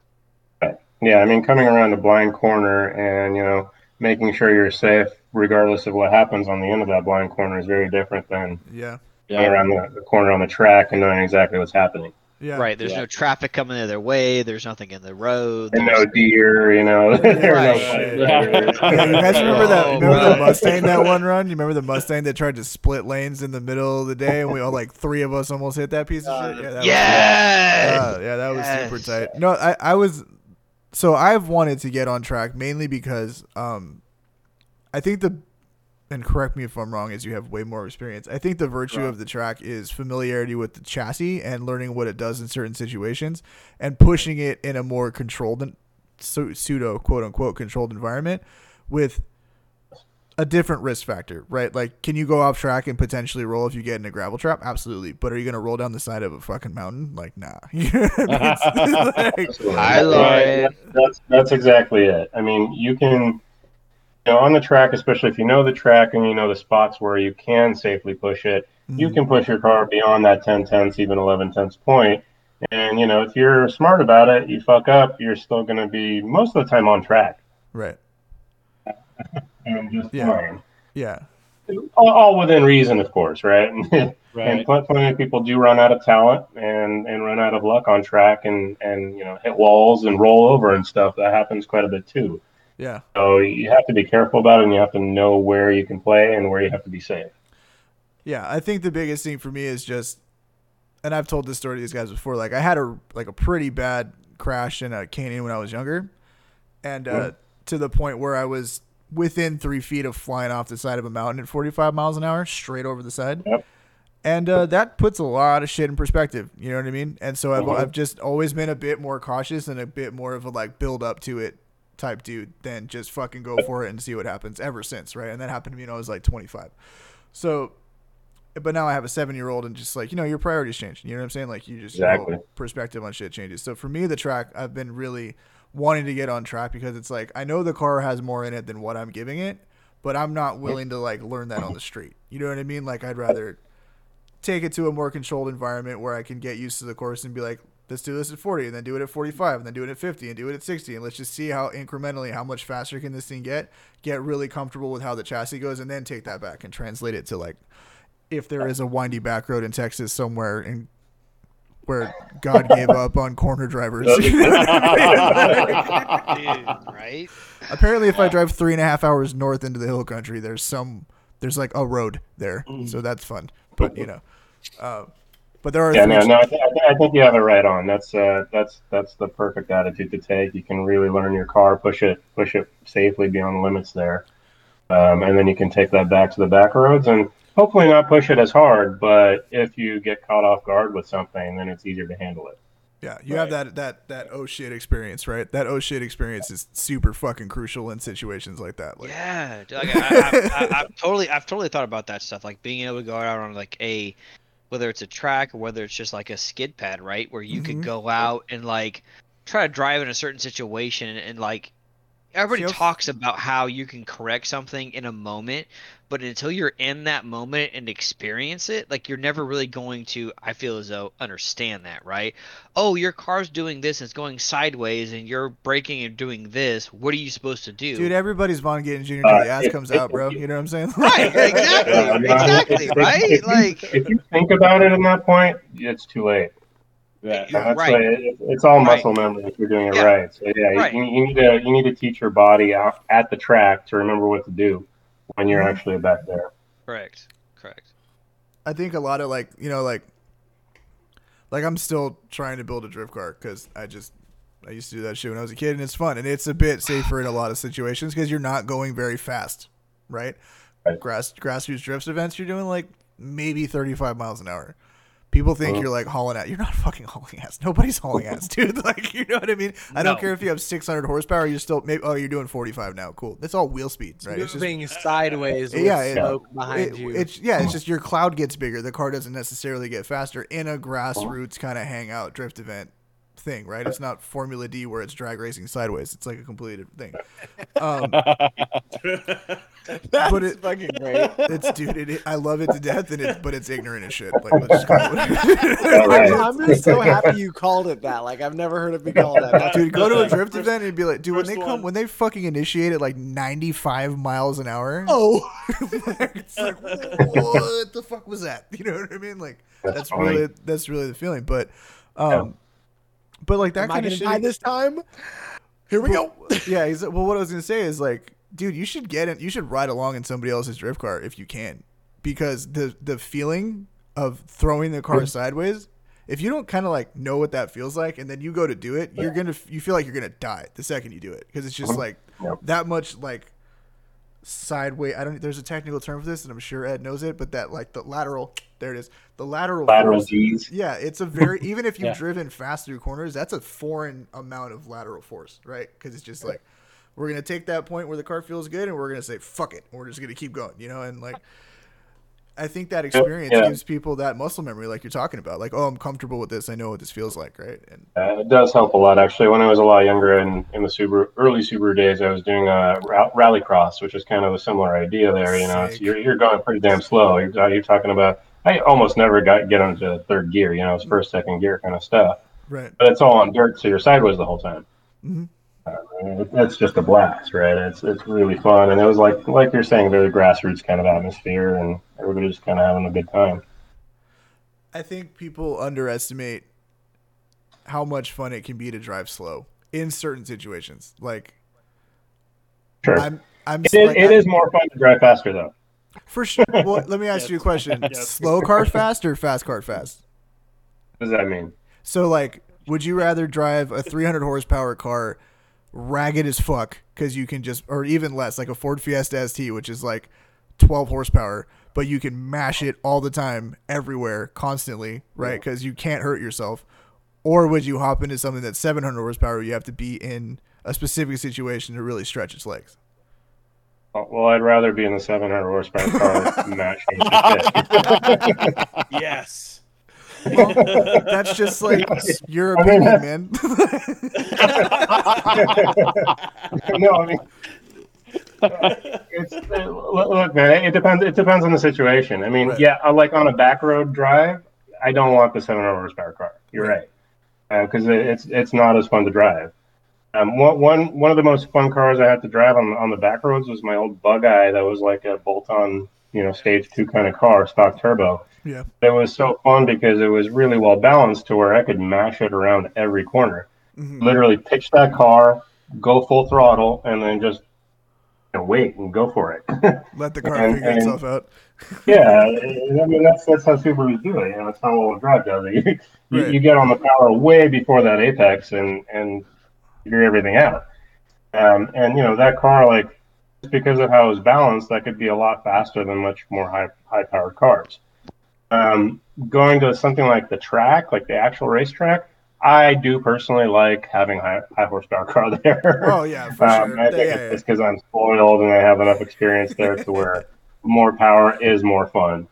Yeah, I mean coming around a blind corner and you know making sure you're safe regardless of what happens on the end of that blind corner is very different than Yeah. going around the, the corner on the track and knowing exactly what's happening. Yeah. Right? There's Yeah. no traffic coming the other way. There's nothing in the road. And there's- no deer, you know. there are no Right. Yeah. you guys remember that? Oh, Remember the. Mustang that one run? You remember the Mustang that tried to split lanes in the middle of the day, and we all like three of us almost hit that piece of shit. Yeah, that was- Uh, yeah, that was super tight. No, I, I was so I've wanted to get on track mainly because um I think the and correct me if I'm wrong as you have way more experience. I think the virtue of the track is familiarity with the chassis and learning what it does in certain situations and pushing it in a more controlled and pseudo quote unquote controlled environment with a different risk factor, right? Like, can you go off track and potentially roll if you get in a gravel trap? Absolutely. But are you going to roll down the side of a fucking mountain? Like, nah. You know I mean? Like- I love Right. it. That's that's exactly it. I mean, you can, you know, on the track, especially if you know the track and you know the spots where you can safely push it, you Mm-hmm. can push your car beyond that 10 tenths, even 11 tenths point. And you know, if you're smart about it, you fuck up, you're still going to be most of the time on track right. and just Yeah. fine. Yeah. All, all within reason, of course, right? and Right. pl- plenty of people do run out of talent and, and run out of luck on track and, and you know hit walls and roll over and stuff. That happens quite a bit too. Yeah. So you have to be careful about it, and you have to know where you can play and where you have to be safe. Yeah, I think the biggest thing for me is just, and I've told this story to these guys before. Like I had a like a pretty bad crash in a canyon when I was younger, and uh, to the point where I was within three feet of flying off the side of a mountain at 45 miles an hour, straight over the side. Yep. And uh, that puts a lot of shit in perspective. You know what I mean? And so I've, Mhm. I've just always been a bit more cautious and a bit more of a like build up to it type dude than just fucking go for it and see what happens ever since, right? And that happened to me when I was like 25. So, but now I have a seven year old and just like, you know, your priorities change. You know what I'm saying? Like you just, Exactly. perspective on shit changes. So for me, the track, I've been really wanting to get on track because it's like, I know the car has more in it than what I'm giving it, but I'm not willing to like learn that on the street. You know what I mean? Like I'd rather take it to a more controlled environment where I can get used to the course and be like, let's do this at 40 and then do it at 45 and then do it at 50 and do it at 60 and let's just see how incrementally how much faster can this thing get get really comfortable with how the chassis goes and then take that back and translate it to like if there is a windy back road in Texas somewhere in where God gave up on corner drivers. Right? Apparently, if I drive three and a half hours north into the hill country, there's some there's like a road there, so that's fun. But you know, uh, but there are Yeah, no, no, I, th- I think you have it right on. That's uh, that's that's the perfect attitude to take. You can really learn your car, push it, push it safely beyond the limits there, um, and then you can take that back to the back roads and hopefully not push it as hard. But if you get caught off guard with something, then it's easier to handle it. Yeah, you have that that that oh shit experience, right? That oh shit experience is super fucking crucial in situations like that. Like, Yeah, like, I, I, I, I've totally, I've totally thought about that stuff, like being able to go out on like a, whether it's a track or whether it's just like a skid pad, right, where you Mhm. could go out and like try to drive in a certain situation and, and like everybody See talks about how you can correct something in a moment, but until you're in that moment and experience it, like you're never really going to, I feel as though, understand that, right? Oh, your car's doing this and it's going sideways and you're braking and doing this. What are you supposed to do? dude, everybody's Von getting junior Uh, the ass if- comes if- out, bro. You know what I'm saying? Right, exactly, no, exactly, if- if- right? If Like- if you think about it in that point, it's too late. Yeah. That's Right. why it, it's all Right. muscle memory if you're doing it Yeah. right. So yeah, Right. you, you need to you need to teach your body out at the track to remember what to do when you're Mhm. actually back there. Correct. Correct. I think a lot of like you know like like I'm still trying to build a drift car because I just I used to do that shit when I was a kid and it's fun and it's a bit safer in a lot of situations because you're not going very fast, right? Right. Grass grassroots drifts events you're doing like maybe 35 miles an hour. People think Uh-huh. you're like hauling ass. You're not fucking hauling ass. Nobody's hauling ass, dude. Like you know what I mean? I don't No. care if you have 600 horsepower. You're still maybe oh you're doing 45 now. Cool. That's all wheel speed, right? It's just moving sideways with Yeah, it- smoke behind it- you. It's yeah, it's just your cloud gets bigger. The car doesn't necessarily get faster in a grassroots kind of hangout drift event thing, right? It's not Formula D where it's drag racing sideways. It's like a completely different thing. Um, That's but it- fucking great. it's dude, it, I love it to death, and it, but it's ignorant as shit. Like, let's just call it. All right. I'm, I'm just so happy you called it that. Like I've never heard it be called that. That's Dude, go to a amazing. drift event and be like, dude, when they come, one. when they fucking initiate at like 95 miles an hour, Oh, it's like, what the fuck was that? You know what I mean? Like, That's, that's really that's really the feeling. But um but like that am I kind of gonna shit die this time? Here we go. yeah he's, well what i was gonna say is like dude you should get it you should ride along in somebody else's drift car if you can. Because the the feeling of throwing the car sideways if you don't kind of like know what that feels like and then you go to do it you're gonna you feel like you're gonna die the second you do it. Because it's just like that much like sideways i don't there's a technical term for this and i'm sure ed knows it but that like the lateral there it is the lateral lateral force- G's. yeah, it's a very even if you've Yeah. driven fast through corners, that's a foreign amount of lateral force, right? Because it's just like we're gonna take that point where the car feels good, and we're gonna say fuck it, we're just gonna keep going, you know. And like, I think that experience yeah. gives people that muscle memory, like you're talking about, like oh, I'm comfortable with this, I know what this feels like, right? And Uh, it does help a lot, actually. When I was a lot younger and in the Subaru early Subaru days, I was doing a ra- rally cross, which is kind of a similar idea there. You know, it's, you're you're going pretty damn slow. You're, you're talking about. I almost never got get into third gear. You know, it's first, second gear kind of stuff. right, But it's all on dirt, so you're sideways the whole time. Mhm. It's just a blast, right? It's it's really fun, and it was like like you're saying, very grassroots kind of atmosphere, and everybody just kind of having a good time. I think people underestimate how much fun it can be to drive slow in certain situations. Like Sure, I'm, I'm it is, like, it I- is more fun to drive faster though. For sure. Well, let me ask you a question: Yes. slow car fast or fast car fast? What does that mean? So, like, would you rather drive a 300 horsepower car, ragged as fuck, because you can just, or even less, like a Ford Fiesta ST, which is like 12 horsepower, but you can mash it all the time, everywhere, constantly, right? Because you can't hurt yourself. Or would you hop into something that's 700 horsepower? You have to be in a specific situation to really stretch its legs. Oh, Well, I'd rather be in the 700 horsepower car mashing the shit. Yes. That's just like your I mean, opinion, man. no, I mean, it's, uh, look, man, it depends. It depends on the situation. I mean, Right. yeah, I like on a back road drive, I don't want the 700 horsepower car. You're right, because it's it's not as fun to drive. Um, one, one one of the most fun cars I had to drive on on the back roads was my old Bug Eye. That was like a bolt-on, you know, stage two kind of car, stock turbo. Yeah. It was so fun because it was really well balanced to where I could mash it around every corner Mhm. literally pitch that car, go full throttle, and then just you know, wait and go for it. Let the car And- figure and- itself out. yeah, I mean that's that's how Subarus do it. You know, it's not all drive does it. You, you, Right. you get on the power way before that apex and and figure everything out. Um, and you know that car, like just because of how it's balanced, that could be a lot faster than much more high high powered cars. Um, going to something like the track, like the actual racetrack, I do personally like having high high horsepower car there. Oh yeah, for Um, sure. I think Yeah, it's because I'm spoiled and I have enough experience there to where more power is more fun.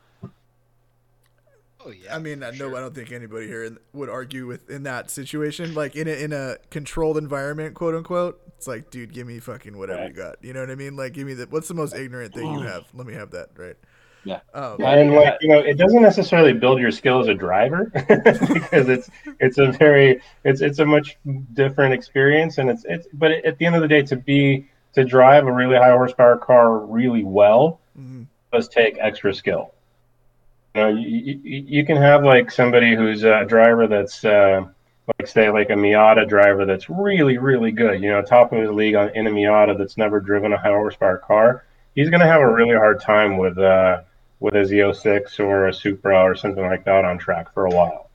Oh yeah. yeah. I mean, for I no, sure. I don't think anybody here would argue with in that situation. Like in a in a controlled environment, quote unquote. It's like, dude, give me fucking whatever you got. You know what I mean? Like, give me the what's the most ignorant thing you have? Let me have that, right? Yeah. Um, And like you know, it doesn't necessarily build your skill as a driver because it's it's a very it's it's a much different experience and it's it's but at the end of the day to be to drive a really high horsepower car really well mhm. does take extra skill. You know, you, you, you can have like somebody who's a driver that's uh, like say like a Miata driver that's really really good. You know, top of his league on in a Miata that's never driven a high horsepower car. He's going to have a really hard time with uh, with a Z06 or a Supra or something like that on track for a while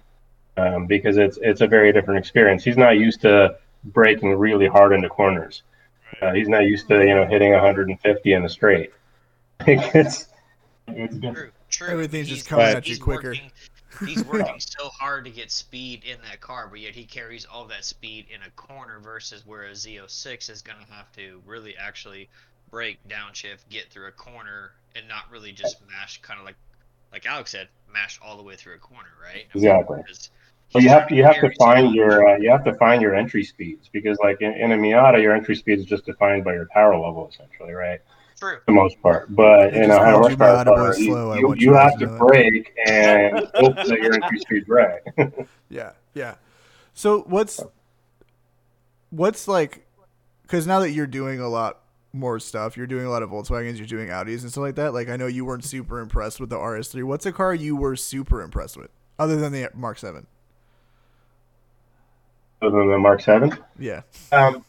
um, because it's it's a very different experience. He's not used to braking really hard into corners. Uh, he's not used to you know hitting 150 in a straight. it's it's different. True, true. Everything's just coming at you quicker. Working, he's working so hard to get speed in that car, but yet he carries all that speed in a corner versus where a Z06 is going to have to really actually brake, downshift, get through a corner, and not really just mash, kind of like like Alex said, mash all the way through a corner, right? I mean, Exactly. because Well, you have to you have to find your uh, you have to find your entry speeds because like in, in a Miata your entry speed is just defined by your power level essentially, right? True. For the most part, but They in a high you horsepower Miata boy car, you, slow. I you, you you have to to know that. brake and hope that your entry speed's right. Yeah, yeah. So what's what's like? Because now that you're doing a lot more stuff, you're doing a lot of Volkswagens, you're doing Audis and stuff like that. Like I know you weren't super impressed with the RS3. What's a car you were super impressed with, other than the Mark Seven? Other than the Mark Seven. Yeah. Um,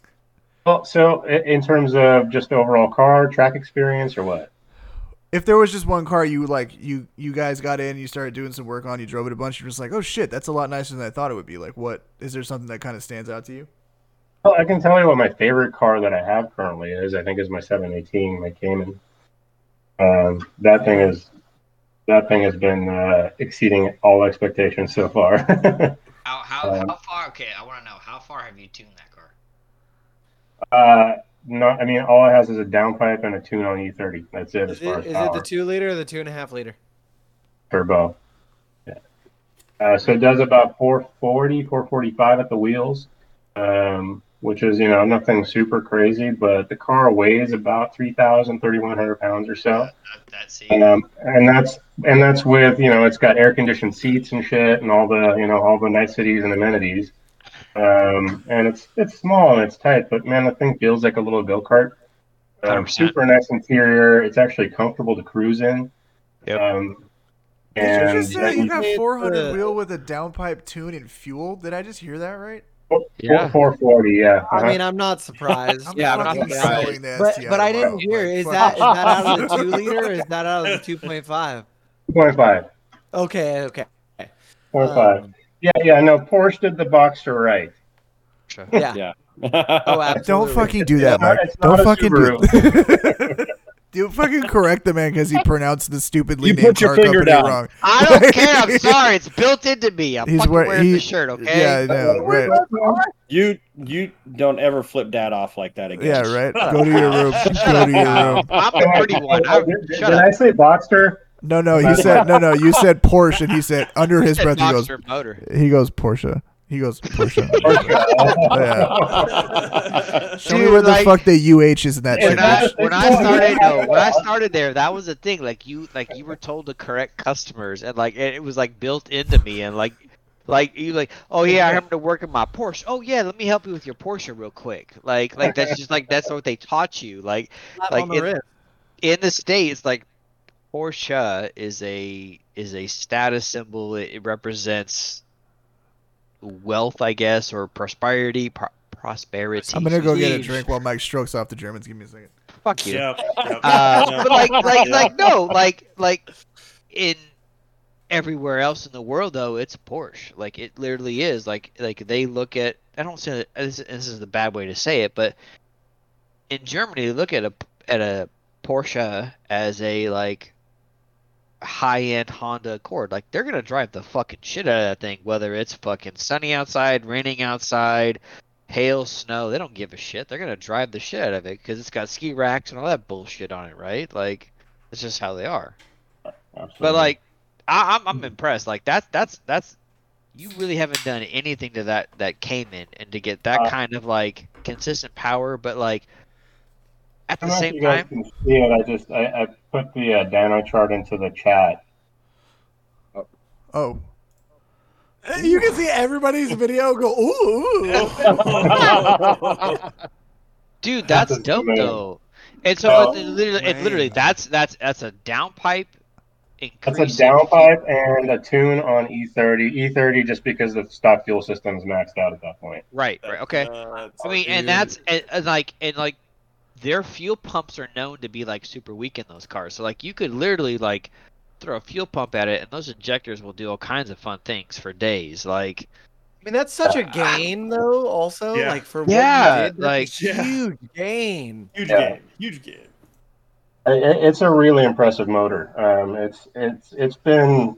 well, so in terms of just overall car track experience or what? If there was just one car you like, you you guys got in, you started doing some work on, you drove it a bunch, you're just like, oh shit, that's a lot nicer than I thought it would be. Like, what is there something that kind of stands out to you? Well, I can tell you what my favorite car that I have currently is. I think is my 718, my Cayman. Um, that thing is that thing has been uh, exceeding all expectations so far. How how, Um, how far? Okay, I want to know how far have you tuned that car? uh, no, I mean all it has is a downpipe and a tune on E30. That's it as Is far it, as is power. it the two liter or the two and a half liter? turbo. Yeah. Uh, so it does about 440, 445 at the wheels, um, which is, you know, nothing super crazy, but the car weighs about 3,000, 3,100 pounds or so. That, that scene. Um, and that's and that's with you know it's got air conditioned seats and shit and all the you know all the niceties and amenities. Um, and it's it's small and it's tight, but man, the thing feels like a little go kart. Um, 100%. super nice interior. It's actually comfortable to cruise in. Yep. Um, Did you and just say you got 400 the- wheel with a downpipe tune and fuel? Did I just hear that right? Yeah. 440, yeah. I uh-huh. mean, I'm not surprised. Yeah, I'm not fucking surprised. selling the But STI but I didn't hear. Is that is that out of the two liter? Or is that out of the two point five? 2.5. Okay, okay. 2.5. Um, yeah, yeah, no, Porsche did the Boxster right. yeah. Yeah. Oh, absolutely. Don't fucking do that, It's not- Mike. Don't fucking do Subaru. Do fucking correct the man because he pronounced the stupidly You named put your car finger company down. wrong. I don't care. I'm sorry. It's built into me. I'm He's fucking wear- wearing he- the shirt. Okay. Yeah, I know. Right. You you don't ever flip dad off like that again. Yeah, right. Go to your room. Go to your room. I'm the pretty one. I'm, did, did shut I say Boxster? No, no, you said no, no. You said Porsche, and he said under his Said breath he goes, Boxster motor. he goes Porsche. He goes Porsche. Show me Dude, where the like- fuck the UH is in that shit. When I, when I started, no, when I started there, that was the thing. Like you, like you were told to correct customers, and like it, it was like built into me, and like, like you like, oh yeah, I remember to work in my Porsche. Oh yeah, let me help you with your Porsche real quick. Like, like that's just like that's what they taught you. Like Slap like on the it- in the states, like Porsche is a is a status symbol. It, it represents wealth, I guess, or prosperity. Pro- prosperity. I'm gonna go get a drink while Mike strokes off the Germans. Give me a second. Fuck you. Yeah. yeah, Uh, yeah. but like, like, Yeah. like, no, like, like, in everywhere else in the world, though, it's Porsche. Like, it literally is. Like, like they look at. I don't say this, this is the bad way to say it, but in Germany, they look at a at a Porsche as a like high end Honda Accord. Like, they're gonna drive the fucking shit out of that thing, whether it's fucking sunny outside, raining outside. Hail, snow, they don't give a shit. They're gonna drive the shit out of it because it's got ski racks and all that bullshit on it, right? Like, it's just how they are. But like, I, I'm I'm impressed. Like that's that's that's you really haven't done anything to that that Cayman and to get that Uh, kind of like consistent power, but like at I the don't know if same you guys time, can see it. I just I, I put the uh, dyno chart into the chat. Oh, You can see everybody's video go ooh. ooh. dude, that's That's dope amazing. though. And so Oh, it literally, it literally that's that's that's a downpipe. That's a increasing- downpipe and a tune on E E30. E30 just because the stock fuel system is maxed out at that point. Right, right, okay. Uh, I mean, and that's and, and like and like their fuel pumps are known to be like super weak in those cars. So like you could literally like throw a fuel pump at it, and those injectors will do all kinds of fun things for days. Like I mean, that's such a gain, though. Also, Yeah. like for what Yeah, you did, like- a Yeah. huge gain. huge Yeah. game, huge game. I- I- It's a really impressive motor. Um, it's it's it's been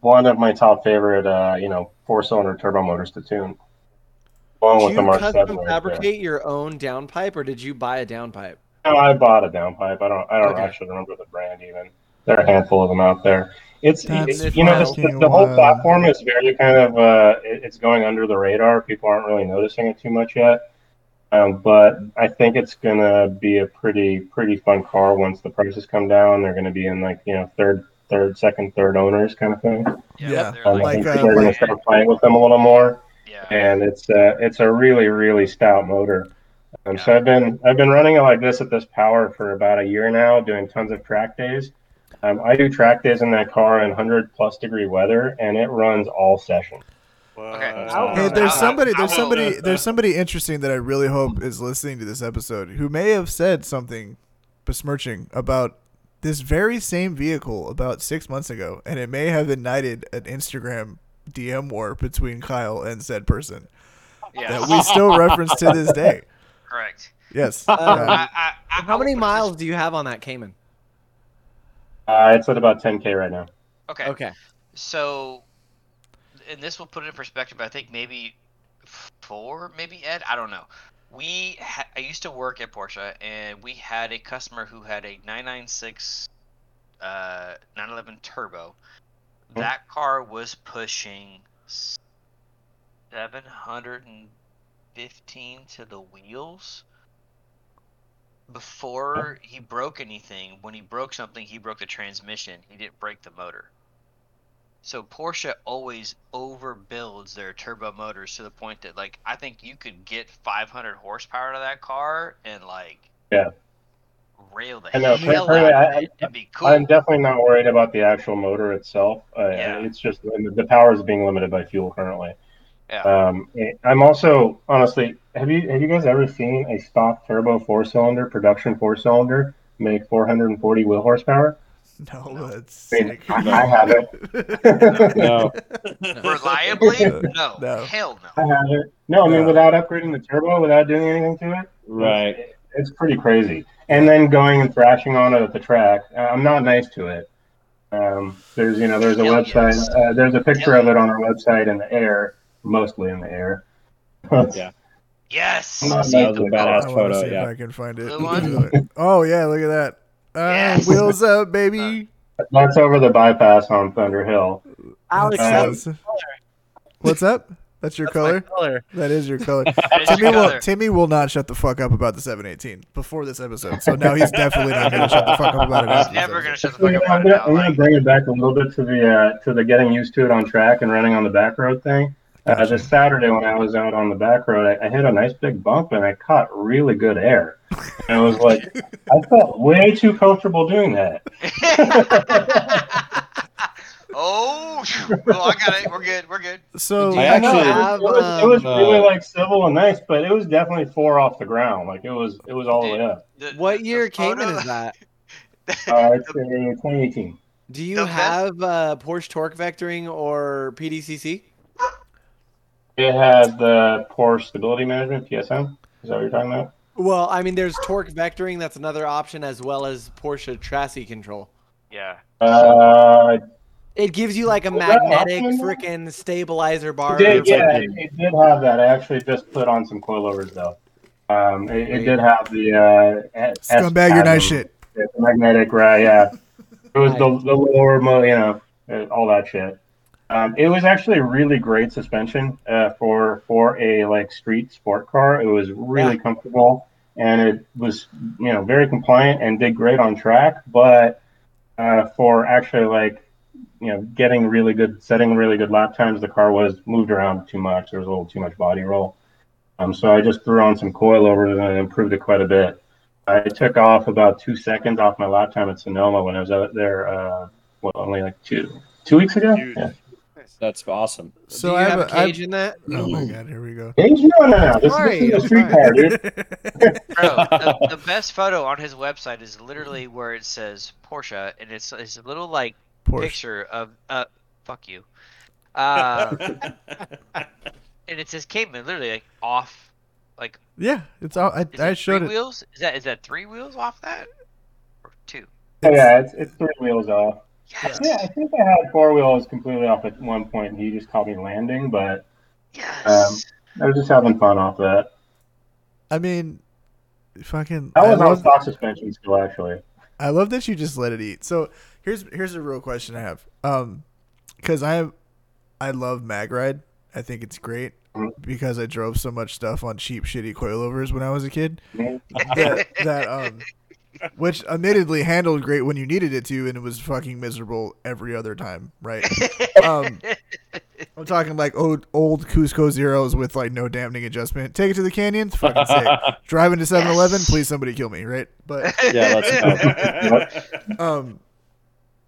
one of my top favorite, uh, you know, four cylinder turbo motors to tune. Along Did with the you Mark custom Seven. right there. fabricate your own downpipe, or did you buy a downpipe? No, I bought a downpipe. I don't. I don't Okay. actually remember the brand even. There are a handful of them out there. It's, That's it's you know the, fucking the whole platform is very kind of uh, it- it's going under the radar. People aren't really noticing it too much yet. Um, but I think it's gonna be a pretty pretty fun car once the prices come down. They're gonna be in like you know third third second third owners kind of thing. Yeah, they're Um, I like, think uh, people are gonna start playing with them a little more yeah, and it's uh, it's a really really stout motor. Um, So I've been I've been running it like this at this power for about a year now, doing tons of track days. Um, I do track days in that car in 100 plus degree weather, and it runs all session. Wow. Hey, there's somebody, there's somebody, there's somebody interesting that I really hope is listening to this episode who may have said something besmirching about this very same vehicle about six months ago, and it may have ignited an Instagram DM war between Kyle and said person yeah, that we still reference to this day. correct. Yes. Yeah. I, I, I, How many would miles do you have on that Cayman? Uh, it's at about 10k right now. okay. Okay. So, and this will put it in perspective. I think maybe four, maybe Ed. I don't know. We ha- I used to work at Porsche, and we had a customer who had a 996 uh, 911 Turbo. That car was pushing 715 to the wheels before he broke anything. When he broke something, he broke the transmission. He didn't break the motor. So Porsche always overbuilds their turbo motors to the point that like I think you could get 500 horsepower out of that car and like Yeah. Rail the I know, hell currently, out of I- it and be cool. I'm definitely not worried about the actual motor itself. Uh, Yeah. It's just the the power is being limited by fuel currently. Yeah. Um, I'm also honestly, have you have you guys ever seen a stock turbo four cylinder production four cylinder make 440 wheel horsepower? No, that's I mean, sick. I, I have it. No. Reliably? No. No. Hell I have it. No, I mean Yeah. without upgrading the turbo, without doing anything to it. Right. It's, it's pretty crazy. And then going and thrashing on it at the track. uh, I'm not nice to it. Um, there's you know there's a Hell website. yes. Uh, there's a picture Hell of it on our website in the air, mostly in the air. Yeah. Yes. I'm That was a to it. badass I want to photo, see if yeah. I can find it. Oh yeah, look at that. Uh, Yes. Wheels up, baby. That's over the bypass on Thunderhill. Alex, That's- that's What's up? That's your that's my color. color. That is your color. That is Timmy your will color. Timmy will not shut the fuck up about the 718 before this episode. So now he's definitely not going to shut the fuck up about it. He's never gonna shut the So, fuck you up know, I'm about it gonna, now. I'm gonna bring it back a little bit to the uh, to the getting used to it on track and running on the back road thing. Uh, this Saturday when I was out on the back road, I, I hit a nice big bump and I caught really good air. And I was like, I felt way too comfortable doing that. oh, well, I got it. We're good. We're good. So I I actually- it was, have, it was, it was um, really like civil and nice, but it was definitely four off the ground. Like it was it was all the way up. The- What year the Cayman photo- is that? Uh, it's a 2018. Do you The best- have uh, Porsche torque vectoring or PDCC? It has the Porsche Stability Management (PSM). Is that what you're talking about? Well, I mean, there's torque vectoring. That's another option, as well as Porsche chassis control. Yeah. Uh, It gives you like a Was magnetic option? freaking stabilizer bar. It did, it's like yeah, it, it did have that. I actually just put on some coilovers though. Um, it, it did have the uh, S- scumbag, your nice shit. yeah, the magnetic, right? Yeah, it was the, the lower, you know, uh, all that shit. Um, it was actually really great suspension uh, for for a like street sport car. It was really comfortable and it was you know very compliant and did great on track. But uh, for actually like you know getting really good setting really good lap times, the car was moved around too much. There was a little too much body roll. Um, so I just threw on some coilovers and it improved it quite a bit. I took off about two seconds off my lap time at Sonoma when I was out there. Uh, well, only like two two weeks ago. Yeah. That's awesome. So Do you I have, have a a- I- cage in that? Oh my god, here we go. Hey, no, no, no. This, Sorry, this is I'm a street car, dude. Bro, the, the best photo on his website is literally where it says Porsche, and it's it's a little like Porsche. picture of uh, fuck you, uh, and it says Cayman, literally like off, like Yeah, it's all. I, is I it showed three it. wheels? Is that is that three wheels off that, or two? yeah, it's, it's three wheels off. Yes. Yeah, I think I had four wheels completely off at one point, and he just called me landing, but Yes. Um, I was just having fun off that. I mean, fucking. I I was on love, stock suspension still, actually. I love that you just let it eat. So here's here's a real question I have. Um, because I have, I love Magride. I think it's great because I drove so much stuff on cheap, shitty coilovers when I was a kid. That, that um, which admittedly handled great when you needed it to, and it was fucking miserable every other time, right? um, I'm talking like old old Cusco zeros with like no dampening adjustment. Take it to the canyons, fucking sick. Driving to 7-Eleven, please somebody kill me, right? But Yeah, let's um,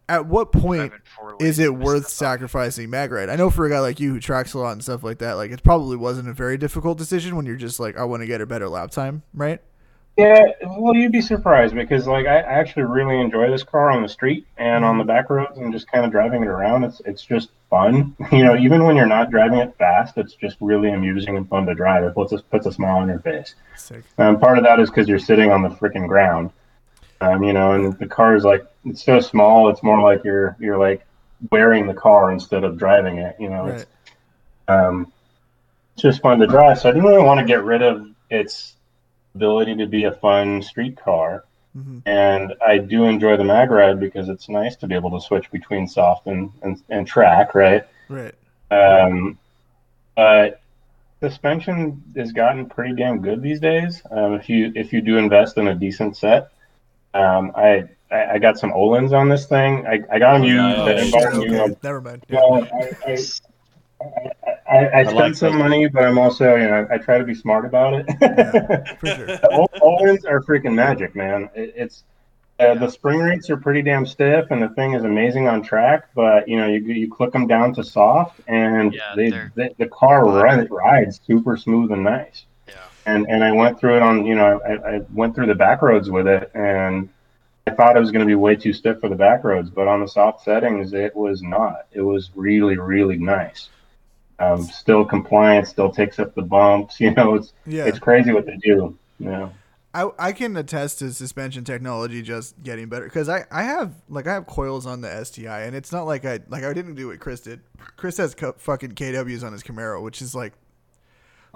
at what point is it worth sacrificing Magride? I know for a guy like you who tracks a lot and stuff like that, like it probably wasn't a very difficult decision when you're just like, I want to get a better lap time, right? Yeah, well, you'd be surprised because like I I actually really enjoy this car on the street and on the back roads and just kind of driving it around. It's it's just fun, you know. Even when you're not driving it fast, it's just really amusing and fun to drive. It puts a, puts a smile on your face. Sick. Um, part of that is because you're sitting on the freaking ground, um, you know, and the car is like it's so small. It's more like you're you're like wearing the car instead of driving it. You know, Right. it's um, just fun to drive. So I didn't really want to get rid of its ability to be a fun street car. hmm And I do enjoy the mag ride because it's nice to be able to switch between soft and, and, and track, right? Right. Um, but suspension has gotten pretty damn good these days. Um, if you if you do invest in a decent set, um, I, I I got some Öhlins on this thing. I, I got them used. I Nice. didn't buy them never mind. Yeah. Well, I, I, I, I, I spent like some those. money, but I'm also you know I try to be smart about it. Yeah, for sure. The Ol- Öhlins are freaking magic, man. It, it's Uh, the spring rates are pretty damn stiff, and the thing is amazing on track. But you know, you you click them down to soft, and Yeah, they, they're- they, the car run, rides super smooth and nice. Yeah. And and I went through it on you know I, I went through the back roads with it, and I thought it was going to be way too stiff for the back roads, but on the soft settings, it was not. It was really really nice. Um, still compliant, still takes up the bumps. You know, it's Yeah. it's crazy what they do. You know. I, I can attest to suspension technology just getting better because I, I have like I have coils on the STI and it's not like I like I didn't do what Chris did. Chris has co- fucking KWs on his Camaro, which is like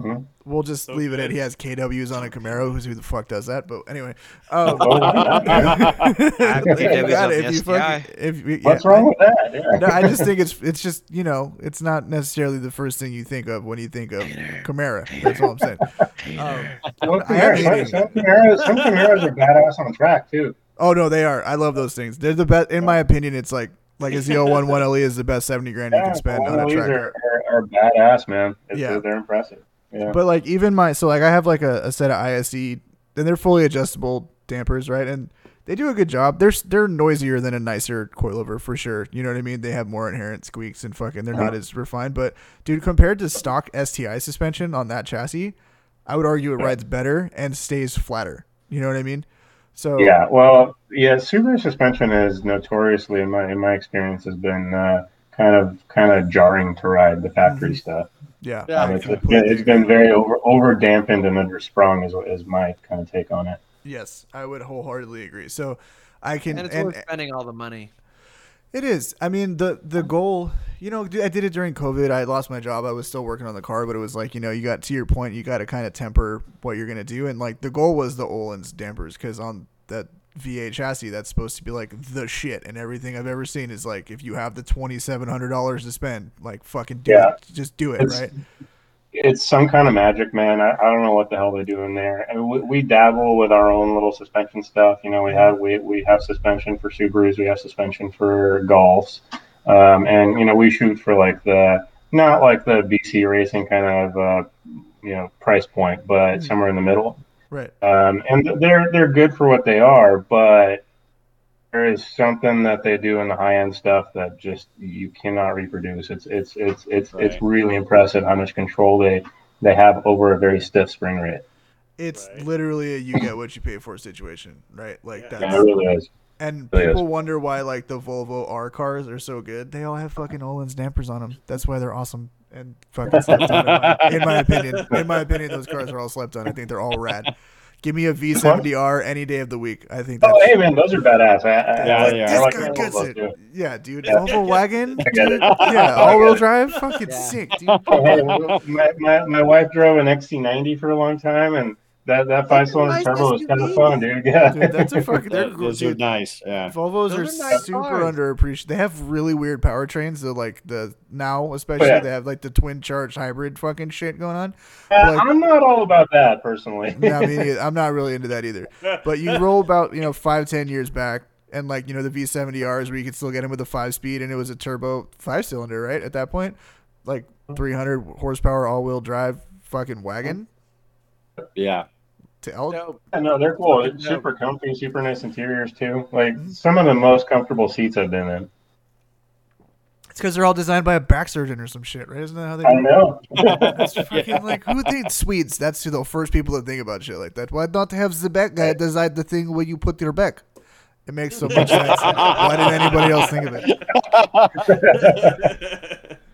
Mhm. we'll just So leave it at he has KWs on a Camaro. Who's who the fuck does that? But anyway, um, have KWs on it. the If you fucking, if you- What's wrong with that? Yeah. no, I just think it's it's just you know it's not necessarily the first thing you think of when you think of Camaro. That's all I'm saying. Um, Some Camaros, some, Camaros, some Camaros are badass on a track too. Oh no, they are. I love those things. They're the best. In my opinion, it's like like a ZL1 1LE is the best 70 grand you can spend on a Willys track. are, are, are badass, man. It's, Yeah. they're impressive. Yeah. But like even my so like I have like a, a set of ISE and they're fully adjustable dampers, right? And they do a good job. They're they're noisier than a nicer coilover for sure. You know what I mean? They have more inherent squeaks and fucking they're not as refined. But dude, compared to stock STI suspension on that chassis, I would argue it rides better and stays flatter. You know what I mean? So Yeah, well, yeah, Subaru suspension is notoriously, in my in my experience, has been uh, kind of kind of jarring to ride the factory stuff. Yeah, Yeah, Um, it's, it's completely it's been very over over dampened and undersprung is is my kind of take on it. Yes, I would wholeheartedly agree. So I can and it's and, worth spending all the money. It is. I mean, the the goal. You know, I did it during COVID. I lost my job. I was still working on the car, but it was like you know, you got to your point. You got to kind of temper what you're gonna do, and like the goal was the Öhlins dampers because on that VA chassis, that's supposed to be like the shit, and everything I've ever seen is like if you have the twenty seven hundred dollars to spend, like fucking do Yeah. it, just do it, It's- right? It's some kind of magic, man. I, I don't know what the hell they do in there. I mean, we, we dabble with our own little suspension stuff. You know, we have we, we have suspension for Subarus, we have suspension for Golfs, um, and you know we shoot for like the not like the BC racing kind of uh, you know price point, but somewhere in the middle. Right. Um, and they're they're good for what they are, but there is something that they do in the high end stuff that just you cannot reproduce. It's it's it's it's Right. it's really impressive how much control they they have over a very stiff spring rate. It's Right. literally a you get what you pay for situation, right? Like Yeah. that's Yeah, it really is. And Really is. people wonder why like the Volvo R cars are so good. They all have fucking Öhlins dampers on them. That's why they're awesome and fucking slept on. In my, in my opinion, in my opinion, those cars are all slept on. I think they're all rad. Give me a V70R any day of the week. I think oh, that's Oh, hey man, those are badass. I, I, Yeah, like, yeah. I this like guy gets it. too. Yeah, dude. Yeah. Volvo wagon, dude. Yeah, all-wheel drive, fucking Yeah. sick, dude. My, my, my wife drove an XC90 for a long time, and that, that five cylinder nice turbo is kind of fun, dude. Yeah. Dude, that's a fucking. They're, Those are dude, nice. Yeah. Volvos Those are, are nice super cars. underappreciated. They have really weird powertrains. So like the now, especially yeah. they have like the twin charge hybrid fucking shit going on. Uh, Like- I'm not all about that personally. No, I mean, I'm not really into that either. But you roll about you know five ten years back, and like you know the V70Rs where you could still get them with a five speed, and it was a turbo five cylinder, right? At that point, like 300 horsepower all wheel drive fucking wagon. Yeah. To L- No, no, they're cool. It's No. super comfy, super nice interiors too. Like mm-hmm. some of the most comfortable seats I've been in. It's because they're all designed by a back surgeon or some shit, right? Isn't that how they? I know. That's fucking like who thinks Swedes? That's the first people that think about shit like that. Why not have the back guy design the thing where you put your back? It makes so much sense. Why didn't anybody else think of it? it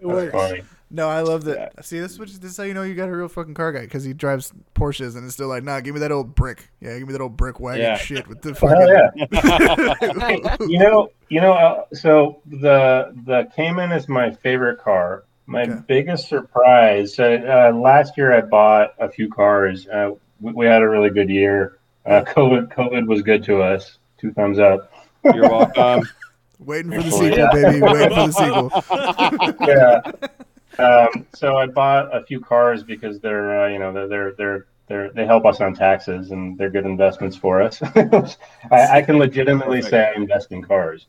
That's works. Funny. No, I love that. See, this is, what- this is how you know you got a real fucking car guy because he drives Porsches and it's still like, nah, give me that old brick. Yeah, give me that old brick wagon Yeah. shit with the Hell fucking. yeah. You know, you know. Uh, so the the Cayman is my favorite car. My Okay. biggest surprise. Uh, uh, last year, I bought a few cars. Uh, we, we had a really good year. Uh, COVID COVID was good to us. Two thumbs up. You're welcome. Waiting for the sequel, yeah. baby. Waiting for the sequel. yeah. Um, so I bought a few cars because they're, uh, you know, they're, they're, they're, they're, they help us on taxes and they're good investments for us. I, I can legitimately Perfect. say I invest in cars,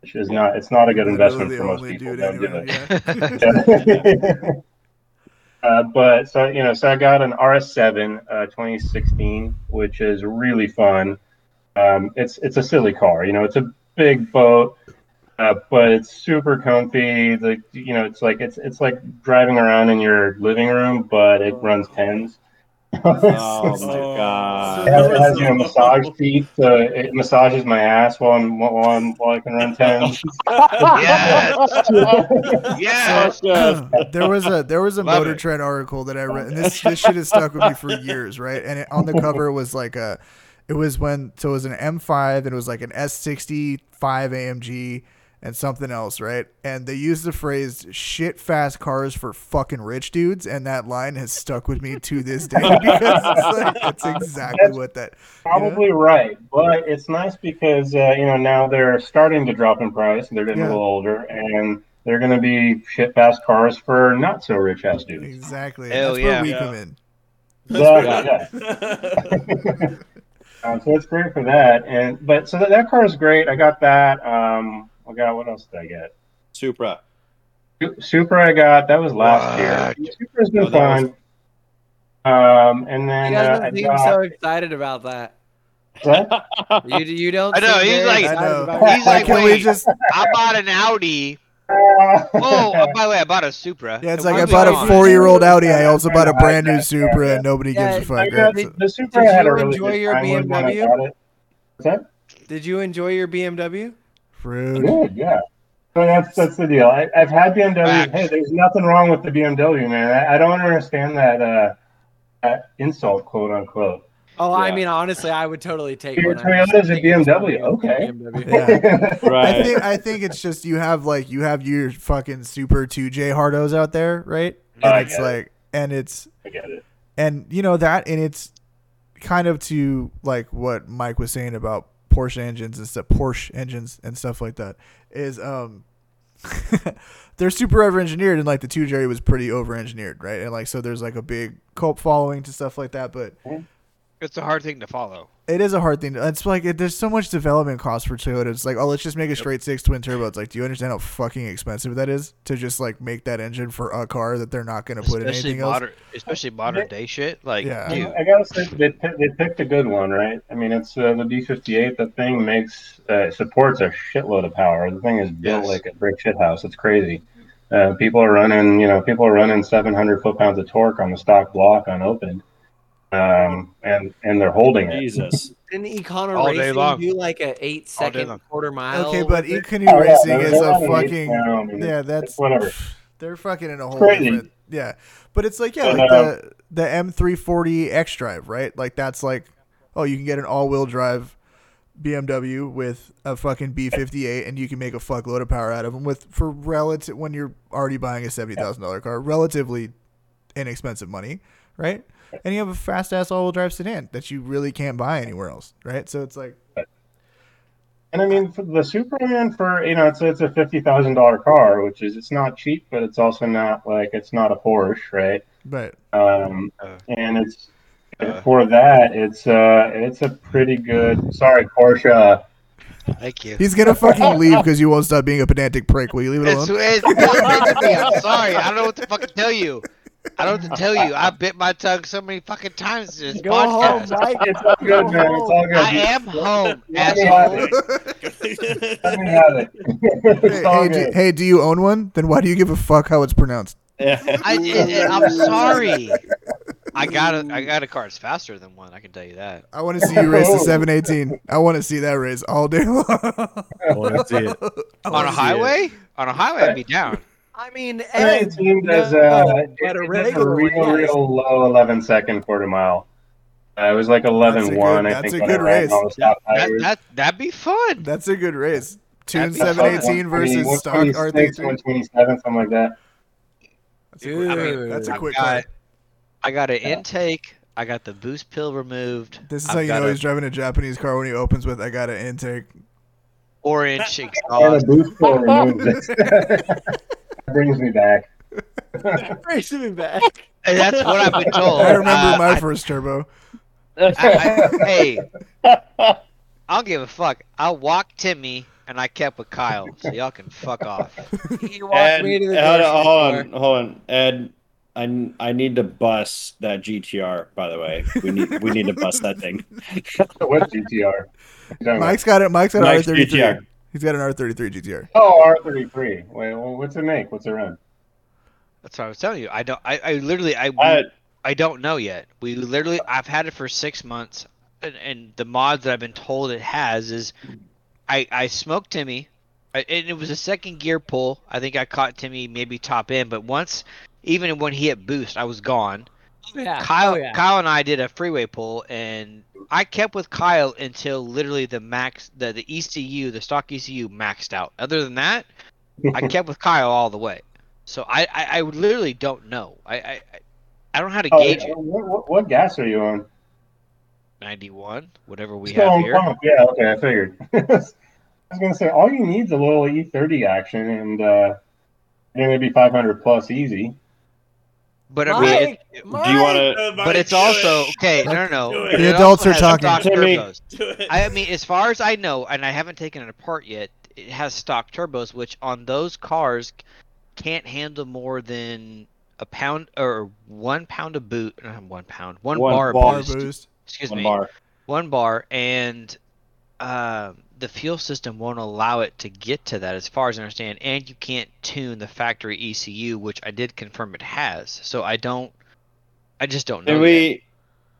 which is not, it's not a good investment for most people. Don't do it. uh, but so, you know, so I got an RS7, uh, 2016, which is really fun. Um, it's it's a silly car, you know. It's a big boat, uh, but it's super comfy. The you know, it's like it's it's like driving around in your living room, but it runs tens. Oh my god. It has, it has you know massage feet, so it massages my ass while I'm while I'm while I can run tens. Yes. yes. Yes. there was a there was a Love Motor it. Trend article that I read, and this this shit has stuck with me for years, right? And it, on the cover was like a, it was when so it was an M5 and it was like an S65 AMG and something else, right? And they used the phrase "shit fast cars for fucking rich dudes," and that line has stuck with me to this day because it's like it's exactly That's- what that. Probably right, but it's nice because uh, you know now they're starting to drop in price. They're getting Yeah. a little older, and they're going to be shit fast cars for not so rich ass dudes. Exactly. Hell That's where we Yeah. come in. Exactly, yeah. Um, so it's great for that, and but so that, that car is great. I got that. Um, I got what else did I get? Supra. Supra, I got that was last year. Supra's been Oh, that fun. Um, and You then guys uh, don't I seem got so excited about that. what? You, you don't. I know, he's very like- know. He's like, Can we wait. just? I bought an Audi. Oh, oh, by the way, I bought a Supra. Yeah, it's And like I bought gone. a four-year-old Audi. I also bought a brand new Supra, Yeah. and nobody Yeah, gives a fuck. got right? the, the Supra Did had you a really enjoy good your time with when I BMW? got it. What's that? Did you enjoy your BMW? Fruit. Good, yeah. So that's that's the deal. I, I've had BMW. Facts. Hey, there's nothing wrong with the BMW, man. I, I don't understand that uh, that insult, quote unquote. Oh, I mean, honestly, I would totally take Your one. Toyota's a BMW, gonna be a okay. BMW. Yeah. I Right. think I think it's just you have like you have your fucking super two J hardos out there, right? And I it's get it. like and it's I get it. and you know that and it's kind of to like what Mike was saying about Porsche engines and stuff Porsche engines and stuff like that is um they're super over engineered and like the 2J was pretty over engineered, right? And like so there's like a big cult following to stuff like that, but It's a hard thing to follow. It is a hard thing. To, it's like it, there's so much development cost for Toyota. It's like, oh, let's just make a straight six twin turbo. It's like, do you understand how fucking expensive that is to just like make that engine for a car that they're not going to put in Especially anything else? modern, especially modern day shit. Like, Yeah. dude, I gotta say they, pi- they picked a good one, right? I mean, it's uh, the B58. The thing makes uh, supports a shitload of power. The thing is built Yes. like a brick shit house. It's crazy. Uh, people are running, you know, people are running 700 foot pounds of torque on the stock block unopened, um, and and they're holding it. Jesus. Didn't Ekanoo All day Racing long. do like a eight All day second quarter mile? Okay, but with it? Ekanoo Oh, yeah, Racing they're- is they're a on the fucking down, and yeah. That's it's whatever. They're fucking in a whole crazy. different yeah. But it's like yeah, But, like uh, the the M340 X Drive, right? Like that's like oh, you can get an all wheel drive BMW with a fucking B58 and you can make a fuckload of power out of them with for relative when you're already buying a seventy thousand dollar car, relatively inexpensive money, right? And you have a fast ass all wheel drive sedan that you really can't buy anywhere else, right? So it's like And I mean, for the Superman, for you know, it's it's a fifty thousand dollar car, which is it's not cheap, but it's also not like it's not a Porsche, right? but Um, Uh, and it's uh. for that, it's uh, it's a pretty good. Sorry, Porsche. thank you. he's gonna fucking leave because you won't stop being a pedantic prick. Will you leave it It's, alone? it's really meant to me. I'm sorry. I don't know what to fucking tell you. I don't know what to tell you. I bit my tongue so many fucking times in this Go home. Mike. It's all good, man. It's all good. I am home, Let me have asshole. it. Let me have it. it's Hey, all hey, do, good. hey, do you own one? Then why do you give a fuck how it's pronounced? I, it, it- I'm sorry. I got a, I got a car. It's faster than one. I can tell you that. I want to see you race the 718. I want to see that race all day long. I want to see it. I On wanna a see it. highway? On a highway, I'd be down. I mean, The Ed, 19 does, no, uh, it, a it does a regular real, yes. real low 11 second quarter mile. Uh, it was like 11 That's a 1, good- I that's think. a good race. all that, that, that'd be fun. That's a good race. Tune 718 versus stock 126, R33. 127, something like that. That's a quick- I mean, that's a I've quick got, car. I got an intake. I got the boost pill removed. This is I've how you know a he's driving a Japanese car when he opens with, I got an intake. four inch And exhaust. the boost pill removes it. that brings me back. Brings me back. And that's what I've been told. I remember Uh, my I- first turbo. I, I, hey, I don't give a fuck. I walked Timmy and I kept with Kyle, so y'all can fuck off. He walked Ed, me to the hold, grocery on, hold on, hold on. Ed, I, I need to bust that GTR. By the way, we need we need to bust that thing. What GTR? Mike's got it. Mike's got an Mike's R33. GTR. He's got an R33 GTR. Oh, R33. Wait, well, what's it make? What's it run? That's what I was telling you. I don't. I, I literally. I. I, uh, I don't know yet. We literally. I've had it for six months, and, and the mods that I've been told it has is, I I smoked Timmy, I, and it was a second gear pull. I think I caught Timmy maybe top end, but once, even when he hit boost, I was gone. Yeah. Kyle, Oh, yeah. Kyle and I did a freeway pull, and I kept with Kyle until literally the max, the the ECU, the stock ECU maxed out. Other than that, I kept with Kyle all the way. So I, I, I literally don't know. I, I, I- I don't know how to Oh, gauge yeah, it. what, what, what gas are you on? Ninety-one, whatever we Still have on here. pump. Yeah, okay, I figured. I was gonna say all you need is a little E30 action, and uh, then it'd be 500 plus easy. But I mean, Mike, it- do you want to? but it's also okay. No, no, no. Do it. but The it adults also are has talking. stock Timmy. turbos. I mean, as far as I know, and I haven't taken it apart yet, it has stock turbos, which on those cars can't handle more than a pound or one pound of boot. Not one pound, one, One bar, bar. Bar boost. boost. Excuse One me, bar. one bar, and um, the fuel system won't allow it to get to that, as far as I understand. And you can't tune the factory ECU, which I did confirm it has. So I don't, I just don't know. Can yet. we,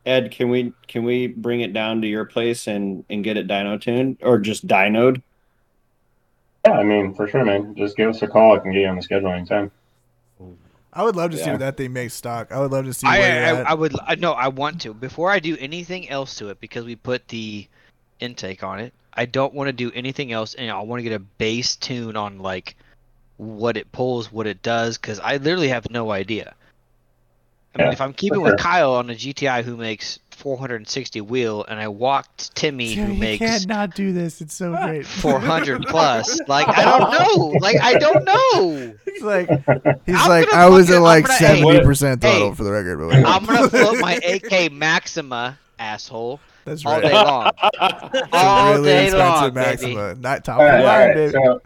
Ed? Can we can we bring it down to your place and and get it dyno tuned or just dynoed? Yeah, I mean, for sure, man. Just give us a call. I can get you on the schedule anytime. I would love to see Yeah. what that thing make stock. I would love to see I, where you're I, at. I would I no I want to before I do anything else to it because we put the intake on it. I don't want to do anything else, and I want to get a base tune on like what it pulls, what it does, because I literally have no idea. I mean, Yeah, if I'm keeping for with. Kyle on a GTI who makes 460 wheel, and I walked Timmy who makes can't not do this. It's so great. 400 plus, like I don't know, like I don't know. He's like, he's I'm like, I was fucking- at like seventy percent hey, throttle for the record. But whatever. I'm gonna float my AK Maxima, asshole, That's all right. day long. All really day long, baby. Maxima, not top All of right, line, right. baby. So,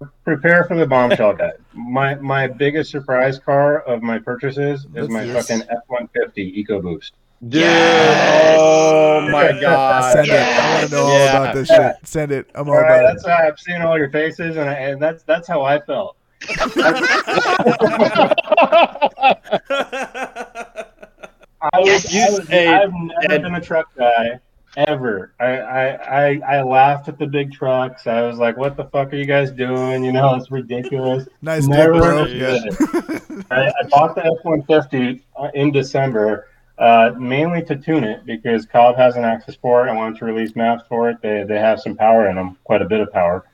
so prepare for the bombshell guy. My my biggest surprise car of my purchases is my Yes. fucking F one fifty EcoBoost. Dude, Yes. oh my god. Send it. I want to know all about this shit. Send it. I'm all All right, about it. that's why I've seen all your faces, and, I, and that's that's how I felt. I was, You I was, say- I've never Ed- been a truck guy ever. I, I, I, I laughed at the big trucks. I was like, "What the fuck are you guys doing? You know, it's ridiculous." Nice Never bro. understood I, I bought the F one fifty in December, uh, mainly to tune it because Cobb has an Access for it. I wanted to release maps for it. They they have some power in them, quite a bit of power.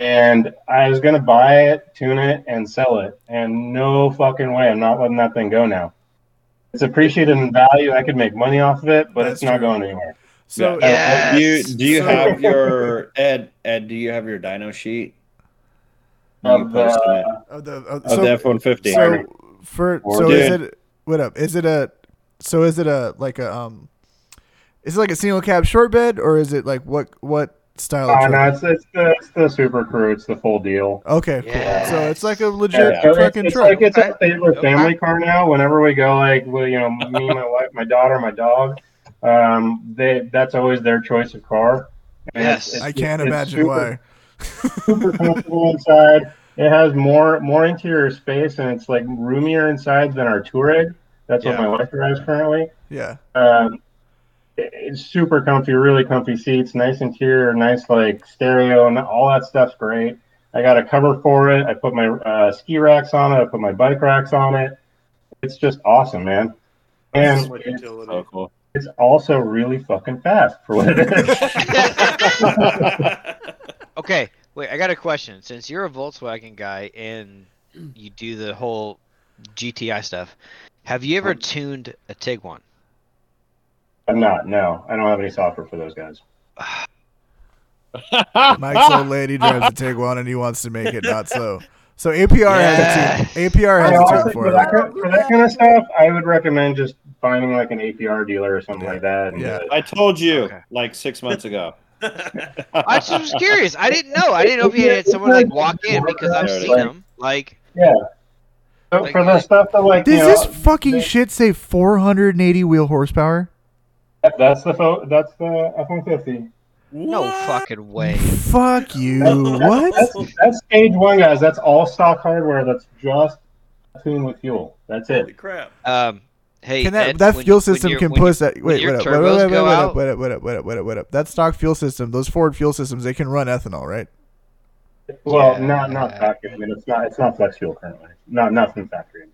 And I was gonna buy it, tune it, and sell it. And no fucking way, I'm not letting that thing go now. It's appreciated in value. I could make money off of it, but That's it's not true. going anywhere. So Yeah. Uh, do you do you So- have your Ed Ed? Do you have your dyno sheet? Of the- of the of, of so, the F one fifty. so for Or so is it what up? Is it a so is it a like a um is it like a single cab short bed or is it like what what style of Uh, no, it's, it's the it's the Super Crew. It's the full deal. Okay, cool. So it's like a Yeah, legit so it's, fucking it's truck. like it's a favorite family car now. Whenever we go, like, well, you know, me, my wife, my daughter, my dog, um, they that's always their choice of car. And Yes. it's- I can't it's imagine super, why. Super comfortable inside. It has more more interior space and it's like roomier inside than our Touareg. That's what my wife drives currently. Yeah. Um, it- it's super comfy, really comfy seats, nice interior, nice like stereo, and all that stuff's great. I got a cover for it. I put my uh, ski racks on it. I put my bike racks on it. It's just awesome, man. And it's. So cool. it's also really fucking fast for what it is. Okay, wait. I got a question. Since you're a Volkswagen guy and you do the whole GTI stuff, have you ever tuned a Tiguan? I'm not. No, I don't have any software for those guys. Mike's old lady drives a Tiguan and he wants to make it not so. So APR has a tune. APR I has a also, for, for that, kind- for that kind of stuff, I would recommend just finding like an APR dealer or something Yeah. like that. and, Yeah. I told you Okay. like six months ago. I just was curious. I didn't know. I didn't know if you had someone like walk in because I've seen like- them. Like, Yeah. So Like- for the stuff that like Does you know, this fucking they- shit say 480 wheel horsepower? That's the fo- that's the F one fifty. No What? fucking way. Fuck you. What? That's, that's stage one, guys. That's all stock hardware. That's just tuned with fuel. That's Holy it. crap! Um, hey, Can that Ed, that fuel when system you're- can push that? Wait, your wait, up, wait, turbos wait, wait, go wait, out- up, wait, up, wait, up, wait, up, wait, up, wait, up. That stock fuel system, those Ford fuel systems, they can run ethanol, right? Well, Yeah. not not factory. I mean, it's not it's not flex fuel currently. Not not from factory.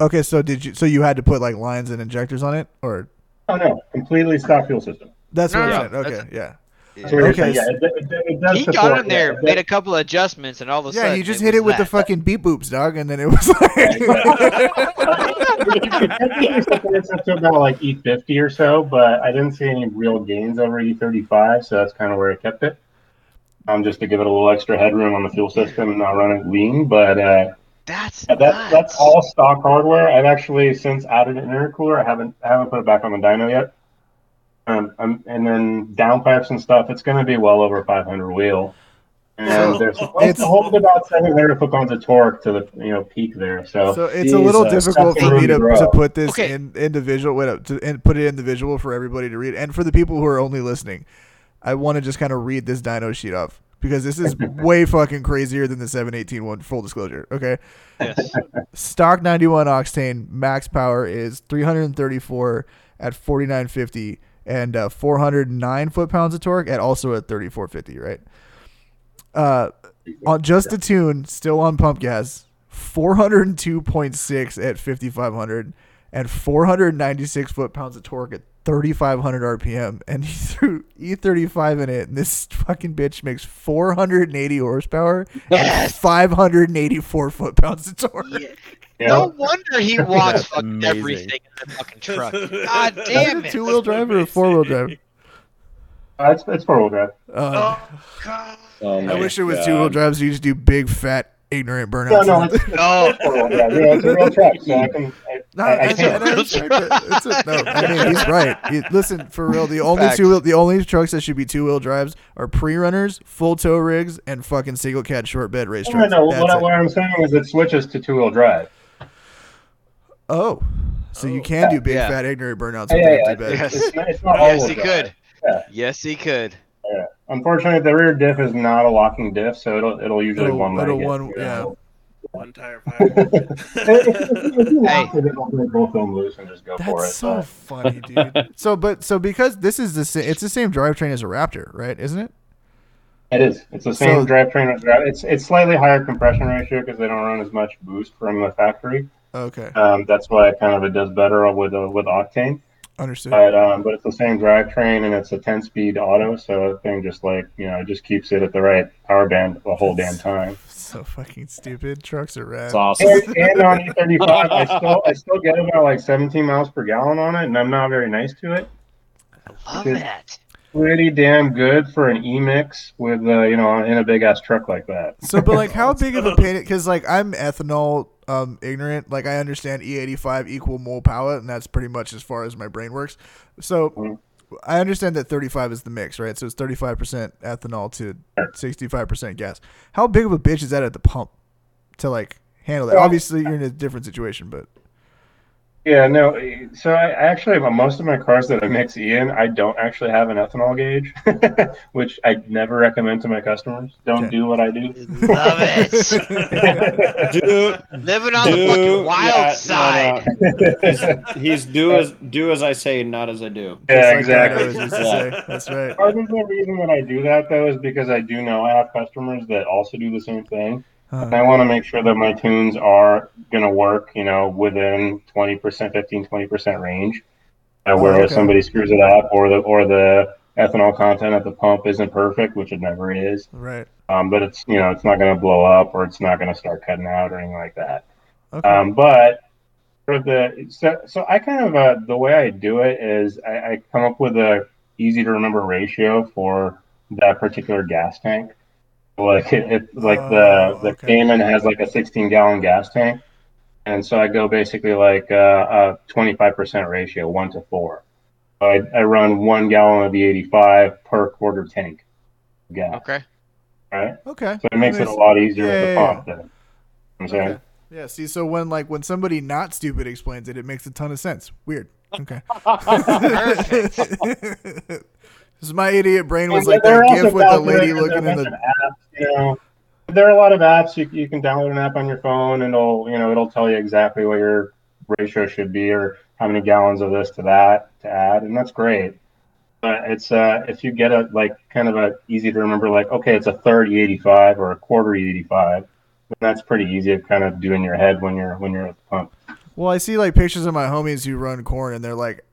Okay, so did you? So you had to put like lines and injectors on it, or Oh no, completely stock fuel system. that's No, what no, I'm saying? no, Okay, that's- yeah, So you're Okay, saying, yeah, it, it, it does He support, got in there, yeah, made a couple of adjustments, and all of a sudden, yeah. You just it hit was it with the that. fucking beep boops, dog, and then it was like. it supports up to about like E50 or so, but I didn't see any real gains over E35, so that's kind of where I kept it. Um, just to give it a little extra headroom on the fuel system and not run it lean. But uh, That's that, nuts. that's all stock hardware. I've actually since added an intercooler. I haven't I haven't put it back on the dyno yet. Um, um, and then downpipes and stuff. It's going to be well over 500 wheel. And So- they're supposed It's- to hold about 700 foot pounds of torque to the you know peak there. So, So it's a little Jesus. difficult for me to, Bro. to put this Okay. in individual, wait up, to and put it individual for everybody to read, and for the people who are only listening, I want to just kind of read this dyno sheet off because this is way fucking crazier than the 718 one. Full disclosure, okay? Yes. Stock 91 octane max power is 334 at 4950 and uh, 409 foot pounds of torque at also at 3450, right? Uh, on just the tune, still on pump gas, 402.6 at 5500 and 496 foot pounds of torque at 3500 RPM. And he threw E35 in it, and this fucking bitch makes 480 horsepower and 584 foot pounds of torque. you No wonder he wants fucking everything in the fucking truck. God damn it it! two wheel drive or a four wheel drive? uh, it's it's four wheel drive. Uh, Oh god. Oh I wish it was two wheel drives. So you just do big, fat, ignorant No, burnouts. no, it's, No. it's four. Yeah, it's a real truck, so I can. I, No, I, I I, can't. I respect. It's a, no, I mean he's right. He- listen, for real, the only Facts. two wheel, the only trucks that should be two wheel drives are pre runners, full tow rigs, and fucking single cat short bed race No, trucks. no, That's what, I, what I'm saying is it switches to two wheel drive. Oh, so you Oh. can do big, Yeah. fat, ignorant burnouts Yeah, with yeah, yeah. bed. Yes. It's it's Yes, he drive. could. Yeah. Yes, he could. Yeah. Unfortunately, the rear diff is not a locking diff, so it'll it'll usually It'll- one leg it'll one- you yeah. know. One tire Hey. lock it, it'll break both them loose and just go for it. That's so but- funny, dude. so, but so because this is the sa- it's the same drivetrain as a Raptor, right? Isn't it? It is. It's the same So- drivetrain. as that. It's it's slightly higher compression ratio because they don't run as much boost from the factory. Okay, Um, that's why it kind of it does better with uh, with octane. Understood. But um, but it's the same drivetrain and it's a 10 speed auto, so the thing just like you know it just keeps it at the right power band the whole damn time. So fucking stupid. Trucks are rad. It's awesome. And, and on E35, I still I still get about like 17 miles per gallon on it, and I'm not very nice to it. I love Good. that. Pretty damn good for an E-mix with uh, you know in a big ass truck like that. So, but like, how big of a pain? Because like, I'm ethanol um ignorant. Like, I understand E85 equal mole power, and that's pretty much as far as my brain works. So, Mhm. I understand that 35 is the mix, right? So it's 35% ethanol to 65% gas. How big of a bitch is that at the pump to like handle that? Well- Obviously, you're in a different situation, but Yeah, no. Eh, so I actually, most of my cars that I mix in, I don't actually have an ethanol gauge, which I never recommend to my customers. Don't Okay. do what I do. Love it. Do, Living on the fucking wild yeah, side. no. He's do as do as I say, not as I do. yeah, Just like exactly. used to Yeah. say. That's right. Part of the reason that I do that though is because I do know I have customers that also do the same thing. Huh. I want to make sure that my tunes are going to work, you know, within 20%, 15, 20% range. Uh, where Oh, if somebody screws it up or the or the ethanol content at the pump isn't perfect, which it never is, Right. um, but it's you know it's not going to blow up or it's not going to start cutting out or anything like that. Okay. Um, but for the so, so I kind of uh, the way I do it is I, I come up with a easy to remember ratio for that particular gas tank. Like it, it like Oh, the the okay. Cayman has like a 16 gallon gas tank, and so I go basically like uh, a 25% ratio, one to four. So I, I run one gallon of the 85 per quarter tank of gas, Okay. right? okay. So it makes it a lot easier Yeah, at the yeah, pump. Then. You I'm saying. Okay. Yeah. See, so when like when somebody not stupid explains it, it makes a ton of sense. Weird. Okay. is my idiot brain was like There that are also gif with the lady looking in the. apps, you know, there are a lot of apps you, you can download an app on your phone and it'll you know it'll tell you exactly what your ratio should be or how many gallons of this to that to add and that's great but it's uh if you get a like kind of a easy to remember like okay it's a third E85 or a quarter E85 then that's pretty easy to kind of do in your head when you're when you're at the pump Well, I see like pictures of my homies who run corn, and they're like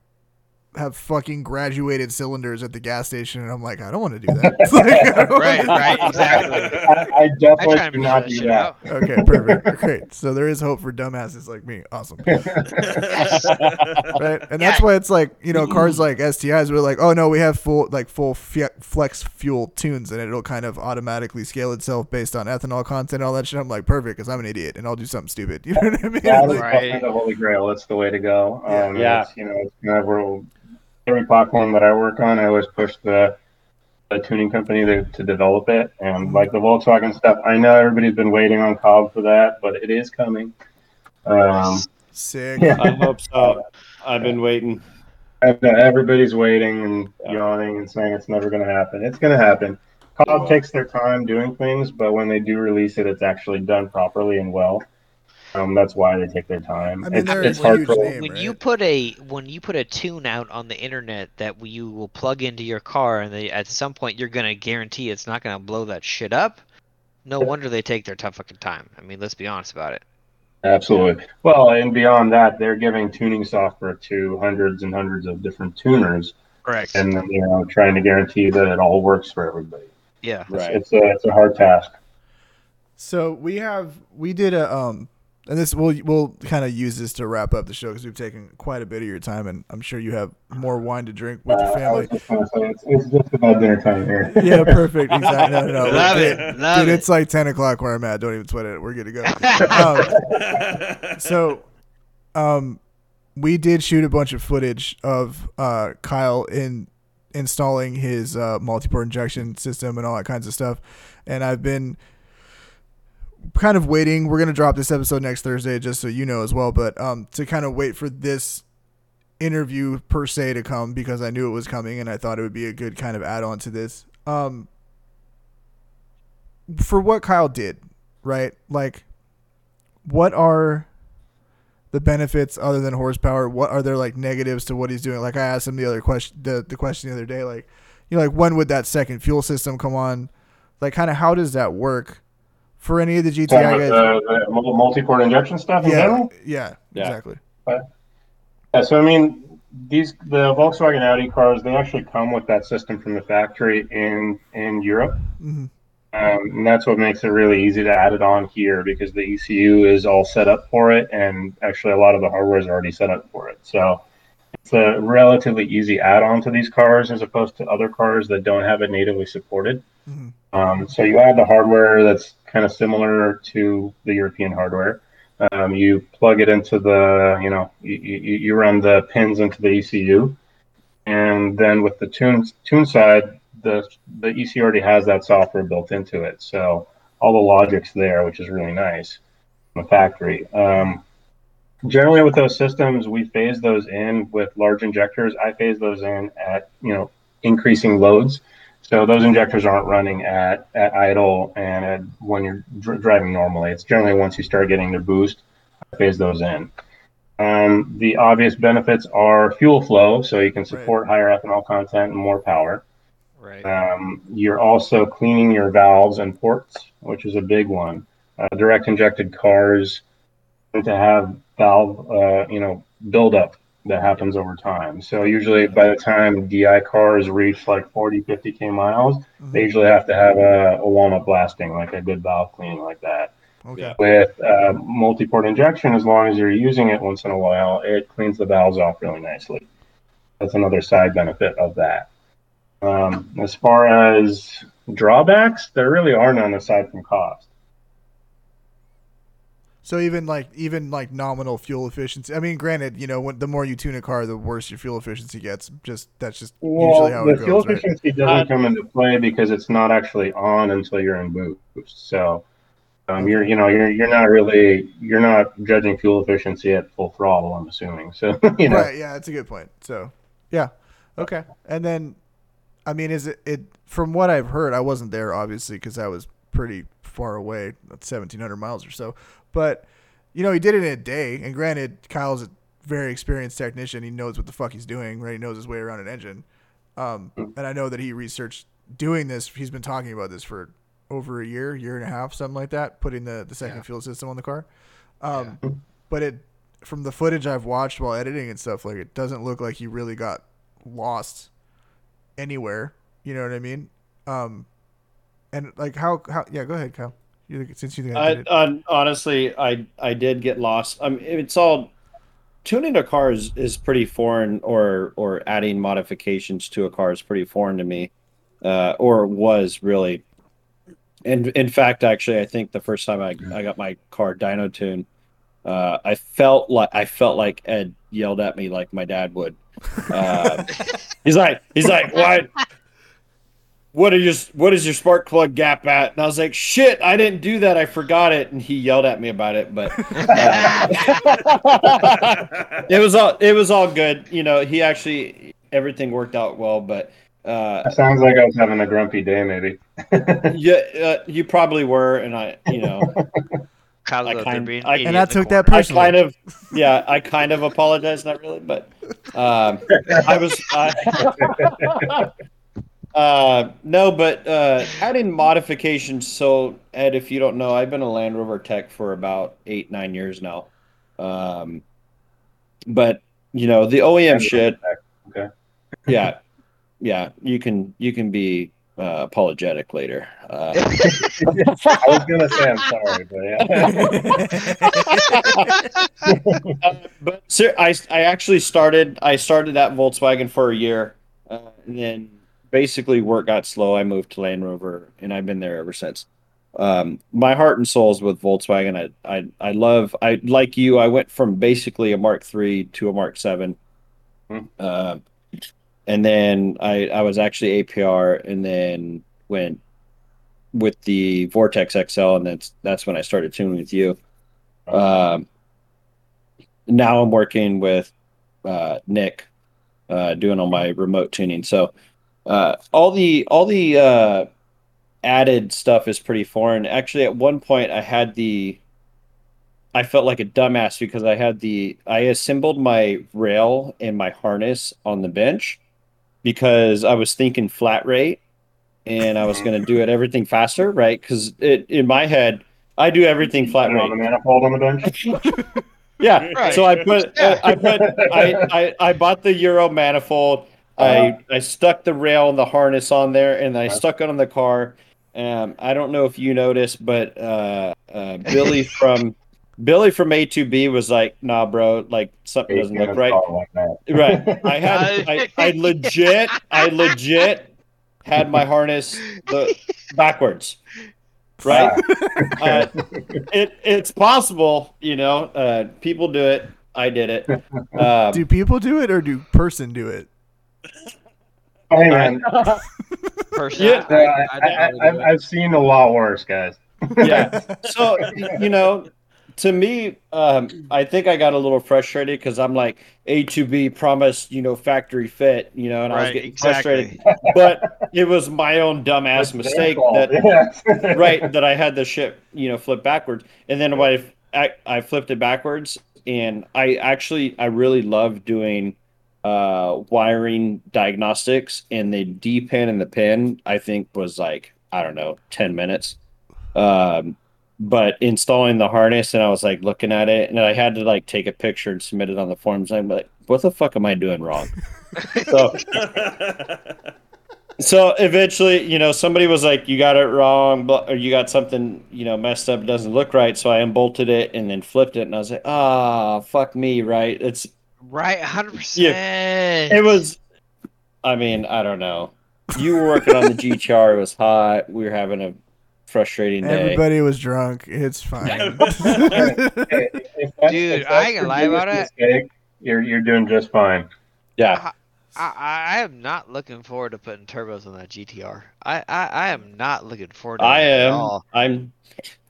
have fucking graduated cylinders at the gas station, and I'm like, I don't want to do that. Like, I don't wanna Right, right, exactly. I, I I definitely try do not that do that out. Okay, perfect, great. So there is hope for dumbasses like me. Awesome. right? And that's Yeah. why it's like you know cars like STIs were like, oh no, we have full like full fe- flex fuel tunes, and it'll kind of automatically scale itself based on ethanol content and all that shit. I'm like, perfect, because I'm an idiot and I'll do something stupid. You know what I mean? Yeah, Like, Right. the holy grail. That's the way to go. Um, Yeah. It's, you know, it's kind of where every platform that I work on, I always push the, the tuning company to, to develop it. And like the Volkswagen stuff, I know everybody's been waiting on Cobb for that, but it is coming. Um, Sick. yeah, I hope so. I've been waiting. and, uh, everybody's waiting and Yeah. yawning and saying it's never going to happen. It's going to happen. Cobb takes their time doing things, but when they do release it, it's actually done properly and well. Um, that's why they take their time. I mean, it's, it's hard for name. when right? you put a when you put a tune out on the internet that you will plug into your car and they, at some point you're gonna guarantee it's not gonna blow that shit up no wonder they take their tough fucking time i mean let's be honest about it Absolutely. Well, and beyond that, they're giving tuning software to hundreds and hundreds of different tuners, correct and you know, trying to guarantee that it all works for everybody. yeah It's, Right. it's a it's a hard task. So we have we did a um and this we'll we'll kind of use this to wrap up the show because we've taken quite a bit of your time and I'm sure you have more wine to drink with your Uh, I family. just say it's, it's just about dinner time here. Yeah, perfect. Exactly. No, no, no. Love Dude, it, love dude, it. it's like ten o'clock where I'm at. Don't even sweat it. We're good to go. Um, so, um, we did shoot a bunch of footage of uh Kyle in installing his uh, multi-port injection system and all that kinds of stuff, and I've been kind of waiting. We're gonna drop this episode next Thursday, just so you know as well. But um, to kind of wait for this interview per se to come because I knew it was coming and I thought it would be a good kind of add on to this. Um, for what Kyle did, right? Like, what are the benefits other than horsepower? What are there like negatives to what he's doing? Like I asked him the other question, the, the question the other day, like, you know, like when would that second fuel system come on? Like, kind of how does that work for any of the GTI Talking guys? the, the multi-port injection stuff in yeah, general. yeah, Yeah. exactly. Yeah, so I mean, these the Volkswagen Audi cars they actually come with that system from the factory in in Europe. hmm Um, and that's what makes it really easy to add it on here because the ECU is all set up for it, and actually a lot of the hardware is already set up for it. So it's a relatively easy add-on to these cars as opposed to other cars that don't have it natively supported. Mhm. Um, so you add the hardware that's kind of similar to the European hardware. Um, you plug it into the, you know, you, you, you run the pins into the ECU, and then with the tune tune side, the the ECU already has that software built into it, so all the logic's there, which is really nice from the factory. Um, generally, with those systems, we phase those in with large injectors. I phase those in at you know increasing loads, so those injectors aren't running at at idle and at, when you're dr- driving normally. It's generally once you start getting the boost, I phase those in. Um, the obvious benefits are fuel flow, so you can support higher ethanol content and more power. right Um, you're also cleaning your valves and ports, which is a big one. Uh, direct injected cars tend to have valve, uh, you know, buildup that happens over time. So usually by the time DI cars reach like 40, 50 k miles, they usually have to have a, a walnut blasting, like a good valve cleaning like that. Okay. Yeah. With uh, multi-port injection, as long as you're using it once in a while, it cleans the valves off really nicely. That's another side benefit of that. Um, as far as drawbacks, there really are none aside from cost. So even like even like nominal fuel efficiency. I mean, granted, you know, when, the more you tune a car, the worse your fuel efficiency gets. Just that's just usually how the it fuel goes. Right? efficiency doesn't come into play because it's not actually on until you're in boost. So Um, you're, you know, you're you're not really you're not judging fuel efficiency at full throttle. I'm assuming. So you know, Right. Yeah, that's a good point. So, yeah, okay. And then, I mean, is it it from what I've heard? I wasn't there obviously because I was pretty far away, that's 1,700 miles or so. But you know, he did it in a day. And granted, Kyle's a very experienced technician. He knows what the fuck he's doing. Right? He knows his way around an engine. Um, and I know that he researched doing this. He's been talking about this for over a year, year and a half, something like that. Putting the the second Yeah. fuel system on the car. Um, but it from the footage I've watched while editing and stuff, like it doesn't look like he really got lost anywhere. You know what I mean? Um, and like how how yeah, go ahead, Kyle. You think- since you think I I, it. on, honestly, I I did get lost. I mean, it's all tuning a car is, is pretty foreign, or or adding modifications to a car is pretty foreign to me, uh, or was really. And in fact, actually, I think the first time I, I got my car dyno tuned, uh, I felt like I felt like Ed yelled at me like my dad would. Uh, he's like, he's like, what? What are your what is your spark plug gap at? And I was like, shit, I didn't do that. I forgot it. And he yelled at me about it, but uh, it was all it was all good. You know, he actually everything worked out well, but uh, that sounds like I was having a grumpy day, maybe. yeah, uh, you probably were, and I, you know, Kyle's I kind- being I- and I the took that corner. I personally. kind of, yeah, I kind of apologize, not really, but um, I was, I, uh, no, but uh, adding modifications. So, Ed, if you don't know, I've been a Land Rover tech for about eight, nine years now. Um, but you know, the OEM shit, Okay. yeah, yeah, you can you can be uh, apologetic later. Uh, I was gonna say I'm sorry, but yeah. Uh, but sir, I, I actually started I started at Volkswagen for a year, uh, and then basically work got slow. I moved to Land Rover, and I've been there ever since. Um, my heart and soul is with Volkswagen. I, I I love I like you. I went from basically a Mark III to a Mark Seven, uh, and then I I was actually APR, and then went with the Vortex XL, and that's that's when I started tuning with you. Um, now I'm working with uh, Nick, uh, doing all my remote tuning. So uh, all the all the uh, added stuff is pretty foreign. Actually, at one point I had the I felt like a dumbass because I had the I assembled my rail and my harness on the bench because I was thinking flat rate and I was going to do it everything faster, right? Because it in my head I do everything flat You know, rate. the manifold on the bench. Yeah. Right. So I put Yeah. I put I, I I bought the Euro manifold. I I stuck the rail and the harness on there, and I stuck it on the car. Um, I don't know if you noticed, but uh, uh, Billy from Billy from A two B was like, "Nah, bro, like something doesn't look right." Like. Right. I had I, I legit I legit had my harness the backwards. Right. uh, it it's possible, you know. Uh, people do it. I did it. Um, do people do it or do person do it? Hey man, Personally, Yeah. I, I, I've, I've seen a lot worse, guys. yeah. So you know, to me, um, I think I got a little frustrated because I'm like A to B promised, you know, factory fit, you know, and I was getting exactly. frustrated. But it was my own dumbass It's mistake that yeah. right that I had the ship, you know, flip backwards, and then when I, I I flipped it backwards, and I actually I really love doing uh wiring diagnostics, and the D pin and the pin I think was like I don't know ten minutes, um, but installing the harness and I was like looking at it, and I had to like take a picture and submit it on the forums. I'm like, what the fuck am I doing wrong? so so eventually, you know, somebody was like, "You got it wrong," or you got something, you know, messed up. It Doesn't look right. So I unbolted it and then flipped it, and I was like, "Ah, fuck me!" Right? It's right, hundred percent. it was. I mean, I don't know. You were working on the GTR. It was hot. We were having a frustrating day. Everybody was drunk. It's fine. Hey, Dude, I that's ain't gonna lie about it. mistake, You're you're doing just fine. Yeah, I, I am not looking forward to putting turbos on that GTR. I, I, I am not looking forward to I that at am. all. I'm.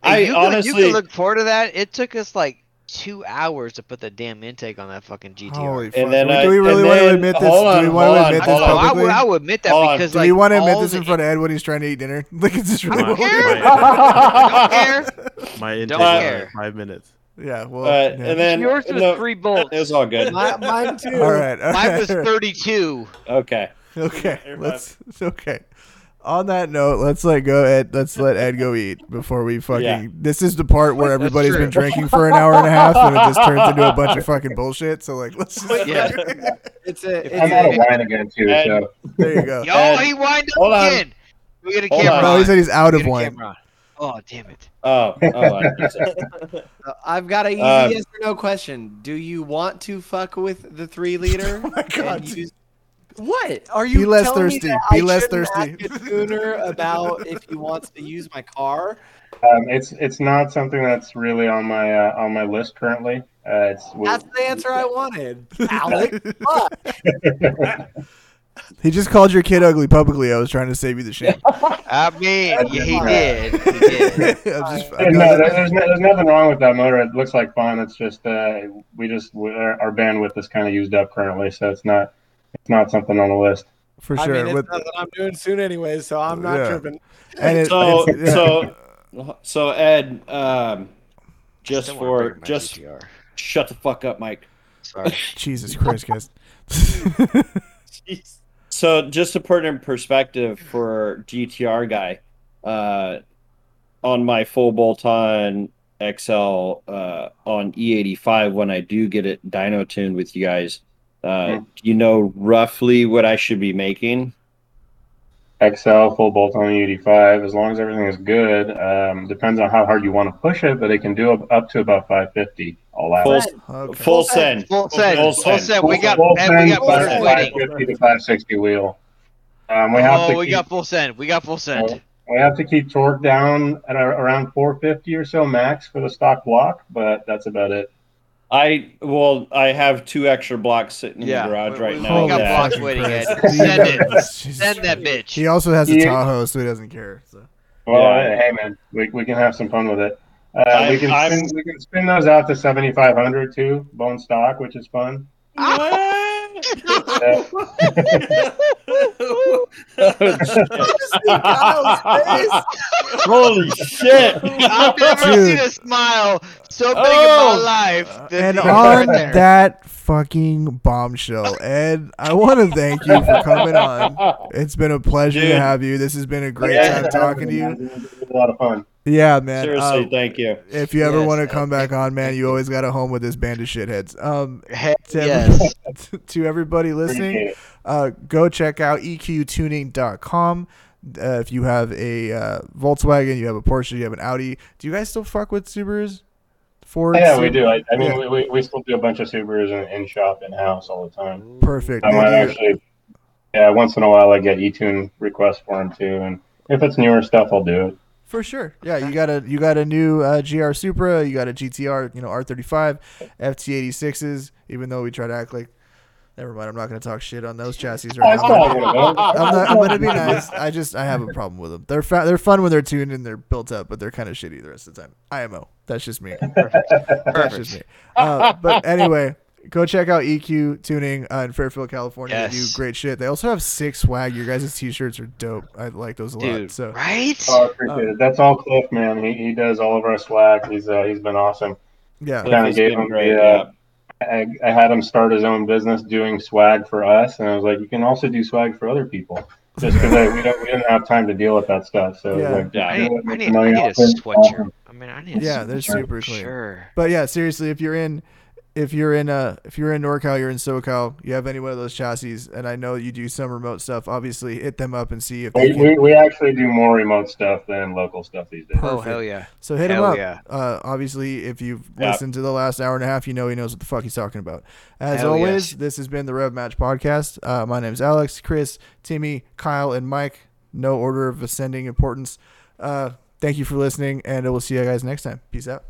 Hey, I you can- you honestly. can look forward to that. It took us like two hours to put the damn intake on that fucking GTR. Holy fuck. And then do I- we really want to admit this? hold do we want to admit I, this hold on. know, I, publicly? would, I would admit that Hold on. because do like we want to admit this in front of Ed when he's trying to eat dinner? Like, it's just really don't care. Don't care. My intake Don't care. five minutes. Yeah, well, uh, yeah. and then Yours was no, three bolts. it was all good. My, mine too. all right, all Mine was 32. Okay. Okay, let's. It's okay. On that note, let's let go. Ed, let's let Ed go eat before we fucking. Yeah. This is the part where That's everybody's true. been drinking for an hour and a half, and it just turns into a bunch of fucking bullshit. So like, let's. Just, Yeah. It's a. It's I'm out of a wine again too. And- So There you go. Yo, Ed, he wind hold up on. again. We get a camera. on. No, he said he's out of wine. Oh, damn it. Oh. Oh. I guess it- Uh, I've got a easy Uh, yes or no question. Do you want to fuck with the three liter? Oh my God. And use- What are you? Be less telling me thirsty. Be I less thirsty. ask a tuner about if he wants to use my car. um, it's it's not something that's really on my uh, on my list currently. Uh, it's That's the answer I wanted, Alec. Fuck. He just called your kid ugly publicly. I was trying to save you the shame. I mean, yeah, he did. He did. I'm just, And no, there's, no, there's nothing wrong with that motor. It looks like fun. It's just uh, we just we- our our bandwidth is kind of used up currently, so it's not it's not something on the list. for I sure. mean, With, nothing I'm doing soon anyway, so I'm not Yeah. tripping. and it, So yeah. so so Ed, um, just for just GTR. shut the fuck up, Mike. Sorry. Jesus Christ, guys. So just to put it in perspective for GTR guy, uh, on my full bolt-on XL uh, on E85, when I do get it dyno tuned with you guys, uh, you know roughly what I should be making. XL full bolt on 85. As long as everything is good, um, depends on how hard you want to push it, but it can do up, up to about 550 all out. Full, Okay. full send. Full send. Full Full send. send. We got, Full and we got five- 550 to 560 wheel. Um, we have Oh, to we keep, got full send. We got full send. we have to keep torque down at a- around 450 or so max for the stock block, but that's about it. I well, I have two extra blocks sitting in Yeah, the garage we- right we- now. we got that- blocks fucking waiting, Christ. Ed. Send it. Jesus. Send that bitch. He also has a Yeah. Tahoe, so he doesn't care. So. Well, Yeah. hey man, we, we can have some fun with it. Uh, I'm- we can I'm- spin, we can spin those out to 7500 too, bone stock, which is fun. Yeah. Holy shit! I've never Dude. seen a smile so big Oh. in my oh. life. than And on there. that fucking bombshell, Ed, I want to thank you for coming on. It's been a pleasure to have you. This has been a great Yeah, time talking to you. A lot of fun. Yeah, man. Seriously, uh, thank you. if you ever Yes, want to come back on, man, you you. always got a home with this band of shitheads. Um, Heck to, yes. to everybody listening, uh, go check out eqtuning.com. Uh, if you have a uh, Volkswagen, you have a Porsche, you have an Audi. Do you guys still fuck with Subarus? Ford? Yeah, we do. I, I mean, Yeah. we, we, we still do a bunch of Subarus in, in shop in house all the time. Perfect. I might actually, yeah, once in a while I get eTune requests for them too, and if it's newer stuff, I'll do it. For sure. Yeah, you got a you got a new uh, GR Supra, you got a GTR, you know, R35, FT86s, even though we try to act like never mind, I'm not going to talk shit on those chassis right now. I'm, one of those. not, I'm gonna be nice. I just I have a problem with them. They're fa- they're fun when they're tuned and they're built up, but they're kind of shitty the rest of the time. IMO. That's just me. That's just me. Uh, but anyway, go check out EQ Tuning uh, in Fairfield, California. They do great shit. They also have six swag. Your guys' t-shirts are dope. I like those a lot. So right? Oh, I appreciate it. That's all Cliff, man. He, he does all of our swag. He's uh, he's been awesome. yeah, Kinda gave been him great, the, yeah. uh, I, I had him start his own business doing swag for us, and I was like, you can also do swag for other people. Just because we don't we didn't have time to deal with that stuff. So Yeah. like, Yeah. I need, I need, I need a off it. sweatshirt. I mean, I need a Yeah, they're super for clean. Sure. But yeah, seriously, if you're in, if you're in, uh, if you're in NorCal, you're in SoCal, you have any one of those chassis, and I know you do some remote stuff. Obviously, hit them up and see if they We, can. we, we actually do more remote stuff than local stuff these days. Oh Perfect. hell yeah! So hit him Hell up. yeah. Uh, obviously, if you've Yeah. listened to the last hour and a half, you know he knows what the fuck he's talking about. As Hell always, yes. this has been the Rev Match Podcast. Uh, my name's Alex, Chris, Timmy, Kyle, and Mike. No order of ascending importance. Uh, thank you for listening, and we'll see you guys next time. Peace out.